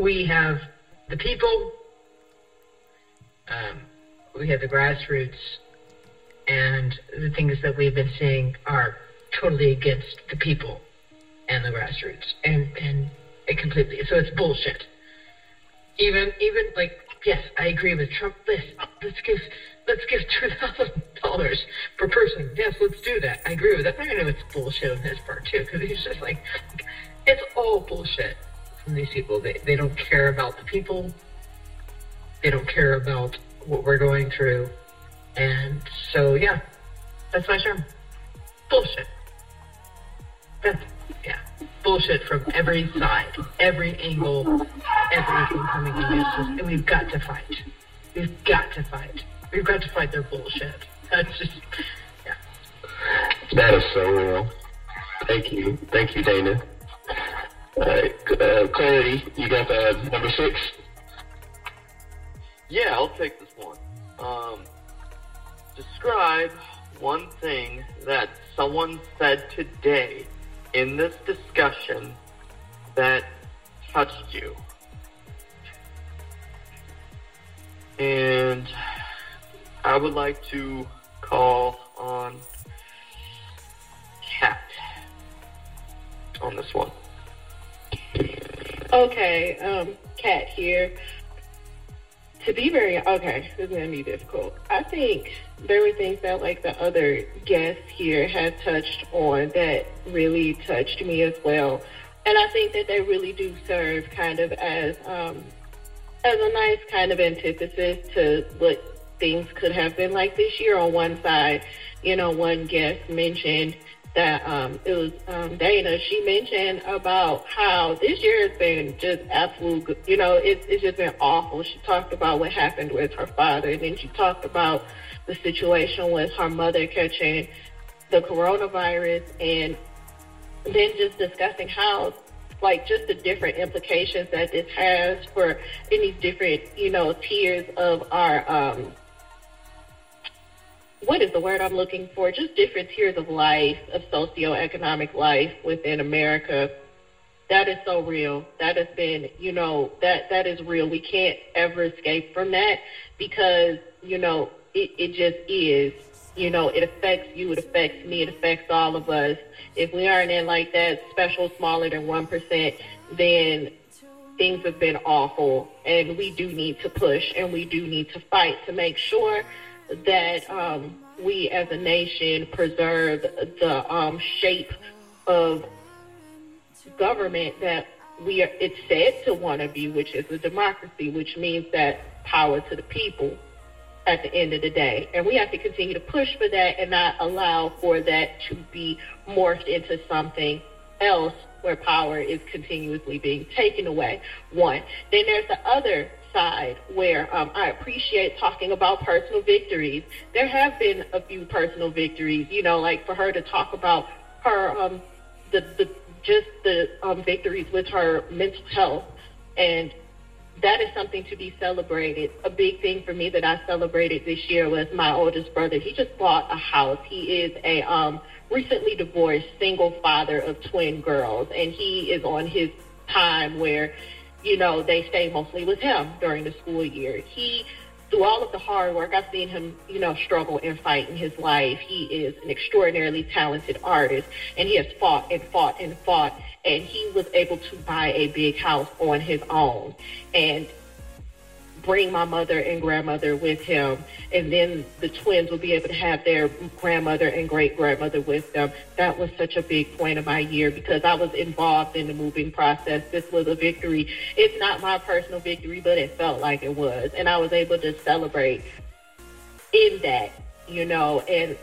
we have the people, um, we have the grassroots, and the things that we've been seeing are totally against the people and the grassroots, and and it completely. So it's bullshit. Even even like yes, I agree with Trump. This let's give let's give two thousand dollars per person. Yes, let's do that. I agree with that. I know it's bullshit on his part too, because he's just like it's all bullshit from these people. They they don't care about the people. They don't care about what we're going through. And so, yeah, that's my term. Bullshit. That's, yeah, bullshit from every side, every angle, everything coming against us. And we've got to fight. We've got to fight. We've got to fight their bullshit. That's just, yeah. That is so real. Thank you. Thank you, Dana. All right, uh, Clarity, you got the number six? Yeah, I'll take this one. Um, describe one thing that someone said today in this discussion that touched you. And I would like to call on Kat on this one. Okay, um, Kat here. To be very okay, this is gonna be difficult. I think there were things that like the other guests here had touched on that really touched me as well. And I think that they really do serve kind of as um as a nice kind of antithesis to what things could have been like this year on one side. You know, one guest mentioned that um, it was um, Dana. She mentioned about how this year has been just absolute. You know, it's it's just been awful. She talked about what happened with her father, and then she talked about the situation with her mother catching the coronavirus, and then just discussing how like just the different implications that this has for any different you know tiers of our um what is the word I'm looking for? Just different tiers of life, of socioeconomic life within America. That is so real. That has been, you know, that that is real. We can't ever escape from that because, you know, it, it just is. You know, it affects you, it affects me, it affects all of us. If we aren't in like that special smaller than one percent, then things have been awful and we do need to push and we do need to fight to make sure that um, we as a nation preserve the um, shape of government that we are, it's said to want to be, which is a democracy, which means that power to the people at the end of the day. And we have to continue to push for that and not allow for that to be morphed into something else where power is continuously being taken away. One. Then there's the other side where um, I appreciate talking about personal victories. There have been a few personal victories, you know, like for her to talk about her um, the the just the um, victories with her mental health, and that is something to be celebrated. A big thing for me that I celebrated this year was my oldest brother. He just bought a house. He is a um, recently divorced single father of twin girls, and he is on his time where you know, they stay mostly with him during the school year. He, through all of the hard work, I've seen him, you know, struggle and fight in his life. He is an extraordinarily talented artist, and he has fought and fought and fought, and he was able to buy a big house on his own. And bring my mother and grandmother with him, and then the twins will be able to have their grandmother and great grandmother with them. That was such a big point of my year because I was involved in the moving process. This was a victory. It's not my personal victory, but it felt like it was, and I was able to celebrate in that, you know, and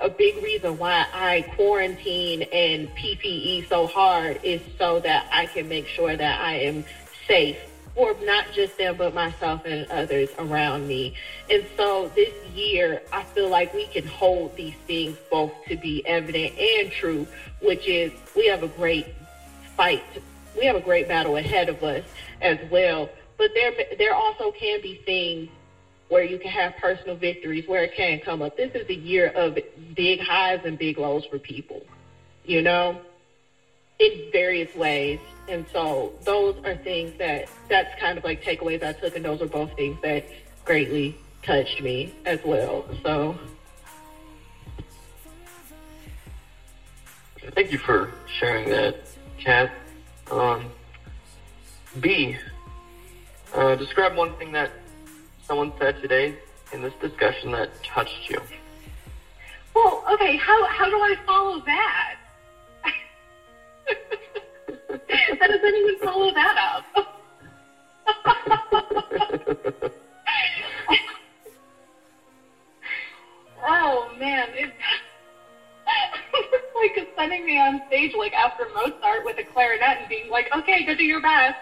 a big reason why I quarantine and PPE so hard is so that I can make sure that I am safe for not just them, but myself and others around me. And so this year, I feel like we can hold these things both to be evident and true, which is we have a great fight. We have a great battle ahead of us as well. But there, there also can be things where you can have personal victories, where it can come up. This is a year of big highs and big lows for people, you know, in various ways. And so those are things that, that's kind of like takeaways I took, and those are both things that greatly touched me as well. So. Thank you for sharing that, Kat. Um, B, uh, describe one thing that someone said today in this discussion that touched you? Well, okay, how, how do I follow that? How does anyone follow that up? oh man, it's, like sending me on stage like after Mozart with a clarinet and being like, okay, go do your best.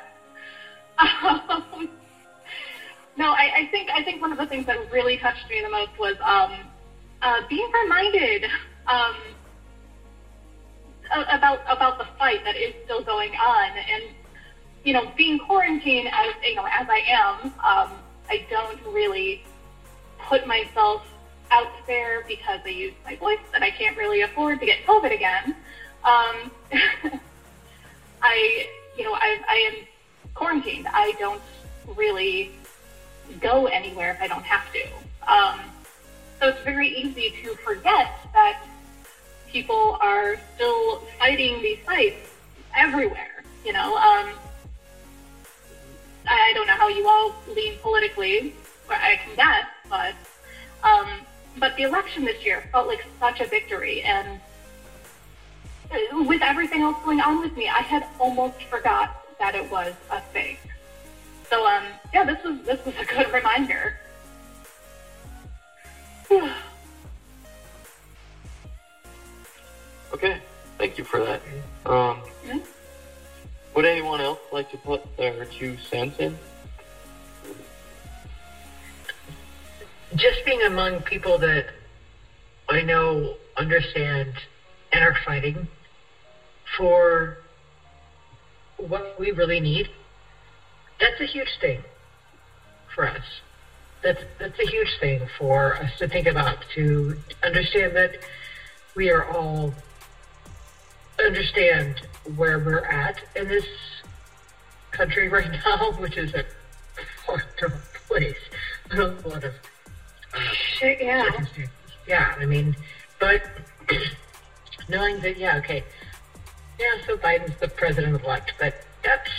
Um, no, I, I think I think one of the things that really touched me the most was um, uh, being reminded um, about about the fight that is still going on, and you know, being quarantined as you know as I am, um, I don't really put myself out there because I use my voice and I can't really afford to get COVID again. Um, I you know I, I am quarantined. I don't really go anywhere if I don't have to. Um, so it's very easy to forget that people are still fighting these fights everywhere. You know, um, I, don't know how you all lean politically, but I can guess, but um, but the election this year felt like such a victory, and with everything else going on with me, I had almost forgot that it was a thing. So um, yeah, this was this was a good reminder. okay, thank you for that. Um, mm-hmm. Would anyone else like to put their two cents in? Just being among people that I know understand and are fighting for what we really need that's a huge thing for us. That's that's a huge thing for us to think about to understand that we are all understand where we're at in this country right now, which is a horrible place. A lot of uh, Shit, yeah. Yeah, I mean, but knowing that, yeah, okay, yeah, so Biden's the president elect, but that's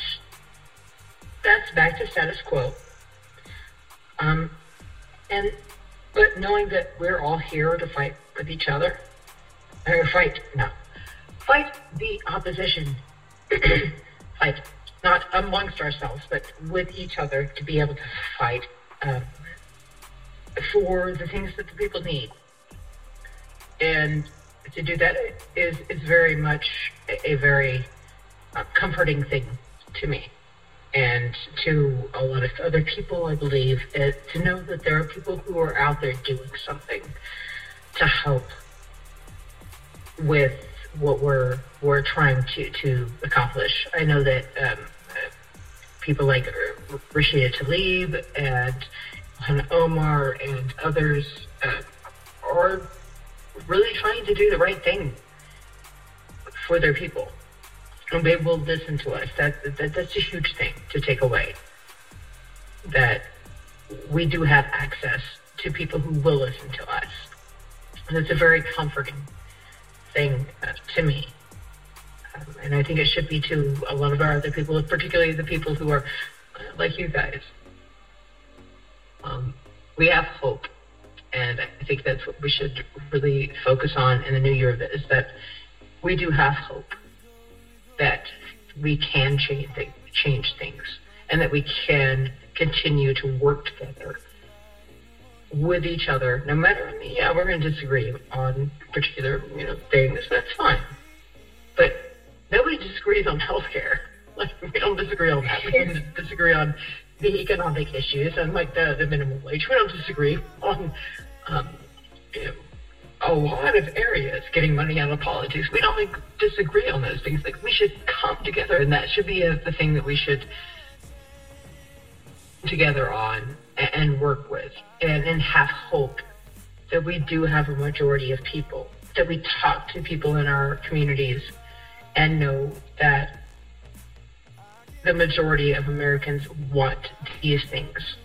that's back to status quo. Um, and but knowing that we're all here to fight with each other, or fight no, fight the opposition, fight. Not amongst ourselves, but with each other to be able to fight um, for the things that the people need, and to do that is is very much a, a very uh, comforting thing to me. And to a lot of other people, I believe, uh, to know that there are people who are out there doing something to help with what we're we're trying to, to accomplish. I know that um, people like Rashida Tlaib and Omar and others uh, are really trying to do the right thing for their people and they will listen to us. That, that that's a huge thing to take away. That we do have access to people who will listen to us. And it's a very comforting thing uh, to me. Um, and I think it should be to a lot of our other people, particularly the people who are uh, like you guys. we have hope, and I think that's what we should really focus on in the new year. Is that we do have hope that we can change change things, and that we can continue to work together with each other, no matter, yeah, we're going to disagree on particular, you know, things. That's fine. But nobody disagrees on healthcare. Like, we don't disagree on that. We don't disagree on the economic issues and, like, the, the minimum wage. We don't disagree on, um, you know, a lot of areas getting money out of politics. We don't like, disagree on those things. Like, we should come together, and that should be a, the thing that we should together on and, and work with and, and have hope that we do have a majority of people, that we talk to people in our communities and know that the majority of Americans want these things.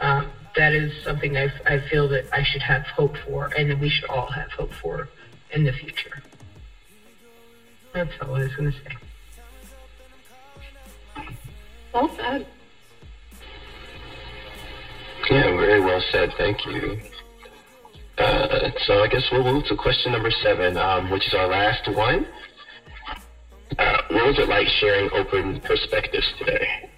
Um, that is something I, I feel that I should have hope for and that we should all have hope for in the future. That's all I was going to say. Well said. Yeah, very well said. Thank you. Uh, so I guess we'll move to question number seven, um, which is our last one. Uh, what was it like sharing open perspectives today?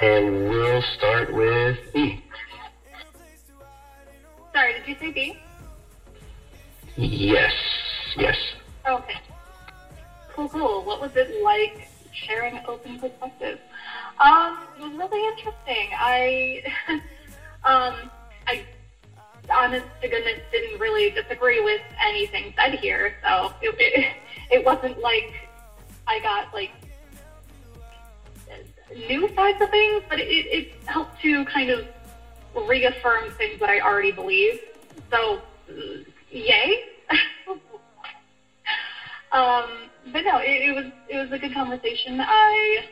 And we'll start with B. Sorry, did you say B? Yes, yes. Okay. Cool, cool. What was it like sharing open perspectives? Um, it was really interesting. I, um, I, honest to goodness, didn't really disagree with anything said here. So it, it, it wasn't like I got like new sides of things, but it, it helped to kind of reaffirm things that I already believe. So, yay. um, but no, it, it was it was a good conversation. I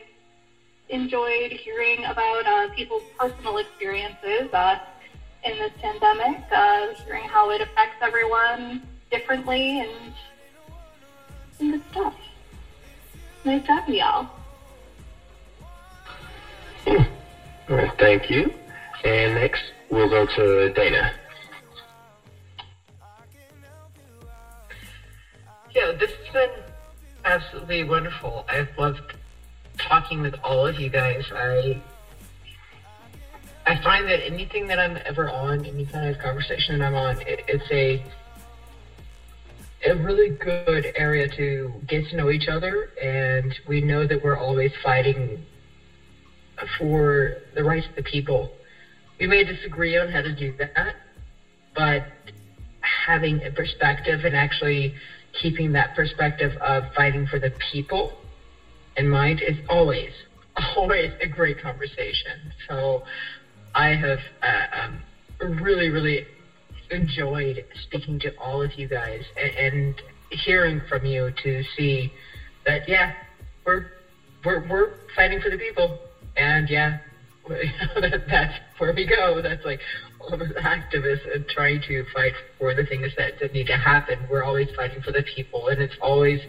enjoyed hearing about uh, people's personal experiences uh, in this pandemic, uh, hearing how it affects everyone differently, and, and good stuff. Nice talking to y'all. All right, thank you. And next, we'll go to Dana. Yeah, this has been absolutely wonderful. I've loved talking with all of you guys. I I find that anything that I'm ever on, any kind of conversation that I'm on, it, it's a a really good area to get to know each other, and we know that we're always fighting for the rights of the people. We may disagree on how to do that, but having a perspective and actually keeping that perspective of fighting for the people in mind is always, always a great conversation. So I have uh, um, really, really enjoyed speaking to all of you guys and, and hearing from you to see that, yeah, we're, we're, we're fighting for the people. And yeah, that's where we go. That's like all of us activists and trying to fight for the things that, that need to happen. We're always fighting for the people, and it's always,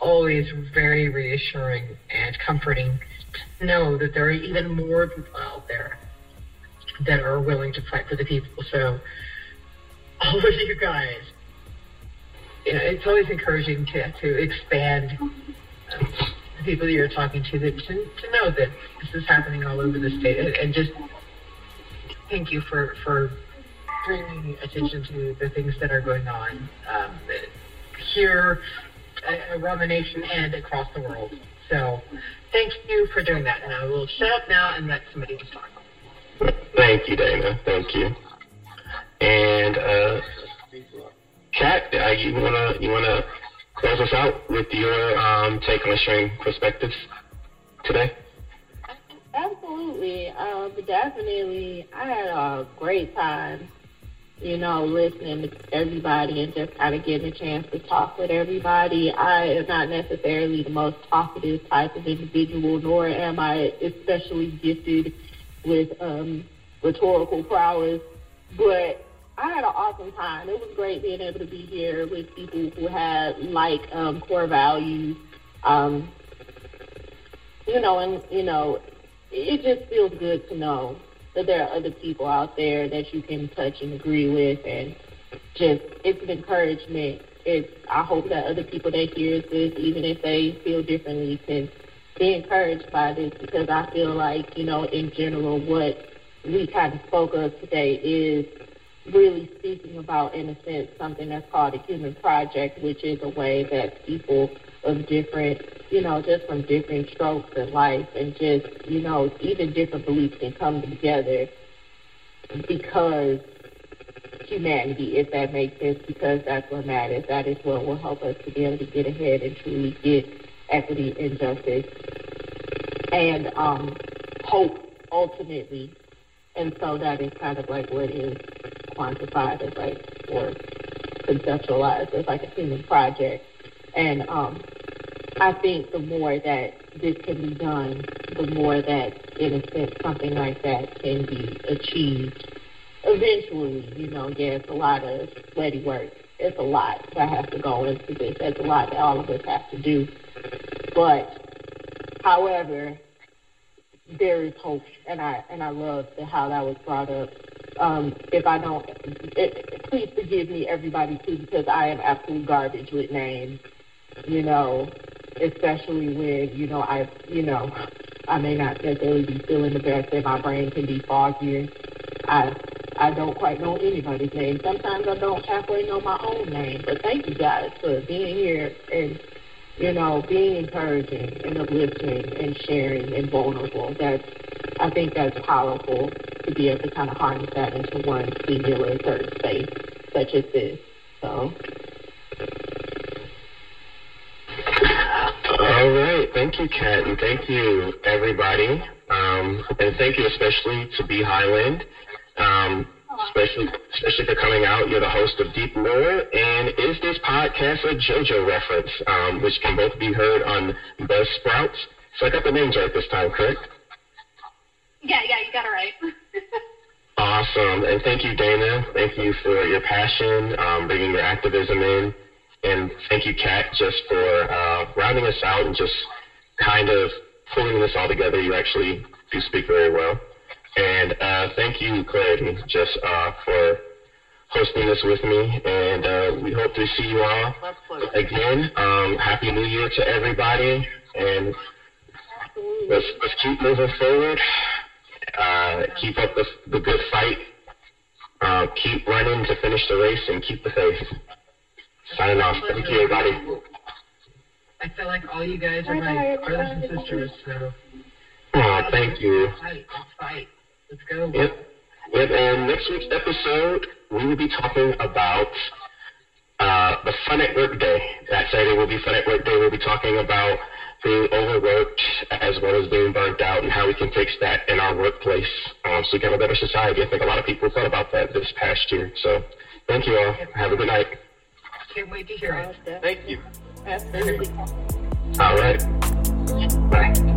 always very reassuring and comforting to know that there are even more people out there that are willing to fight for the people. So, all of you guys, you know, it's always encouraging to to expand. Um, the people that you're talking to that to, to know that this is happening all over the state and, and just thank you for for bringing attention to the things that are going on um, here around the nation and across the world. So thank you for doing that. And I will shut up now and let somebody else talk. Thank you, Dana. Thank you. And uh, Kat, uh, you wanna you wanna close us out with your um, take on the sharing perspectives today? Absolutely. Um, definitely. I had a great time, you know, listening to everybody and just kind of getting a chance to talk with everybody. I am not necessarily the most talkative type of individual, nor am I especially gifted with um, rhetorical prowess, but I had an awesome time. It was great being able to be here with people who had like um, core values. Um, you know, and you know, it just feels good to know that there are other people out there that you can touch and agree with, and just it's an encouragement. It's I hope that other people that hear this, even if they feel differently, can be encouraged by this because I feel like you know in general what we kind of spoke of today is really speaking about, in a sense, something that's called a human project, which is a way that people of different, you know, just from different strokes in life and just, you know, even different beliefs can come together because humanity, if that makes sense, because that's what matters. That is what will help us to be able to get ahead and truly get equity and justice and um, hope ultimately. And so that is kind of like what is quantified as like or conceptualized as like a human project. And um, I think the more that this can be done, the more that, in a sense, something like that can be achieved. Eventually, you know, yeah, it's a lot of sweaty work. It's a lot that has to go into this. There's a lot that all of us have to do. But, however, there is hope, and I and I love the, how that was brought up um, if I don't, it, please forgive me, everybody, too, because I am absolute garbage with names. You know, especially when you know I, you know, I may not necessarily be feeling the best, and my brain can be foggy. I I don't quite know anybody's name. Sometimes I don't halfway know my own name. But thank you guys for being here and you know being encouraging and uplifting and sharing and vulnerable. That's I think that's powerful to be able to kind of harness that into one singular third space such as this. So. All right. Thank you, Kat, and thank you, everybody. Um, and thank you especially to B Hyland, um, especially, especially for coming out. You're the host of Deep Lore, and is this podcast a JoJo reference, um, which can both be heard on Buzzsprouts? So I got the names right this time, correct? Yeah, yeah, you got it right. awesome. And thank you, Dana. Thank you for your passion, um, bringing your activism in. And thank you, Kat, just for uh, rounding us out and just kind of pulling this all together. You actually do speak very well. And uh, thank you, Clarity, just uh, for hosting this with me. And uh, we hope to see you all again. Um, Happy New Year to everybody. And let's, let's keep moving forward. Uh, keep up the, the good fight. Uh, keep running to finish the race and keep the faith. Signing off. Thank you, everybody. I feel like all you guys are my brothers and sisters, so. Oh, thank you. Fight, fight. Let's go. Yep. Yep. And next week's episode, we will be talking about uh, the Fun at Work Day. That Saturday will be Fun at Work Day. We'll be talking about being overworked as well as being burnt out and how we can fix that in our workplace um, so we can have a better society. I think a lot of people thought about that this past year. So thank you all. Have a good night. Can't wait to hear it. Thank you. Absolutely. All right.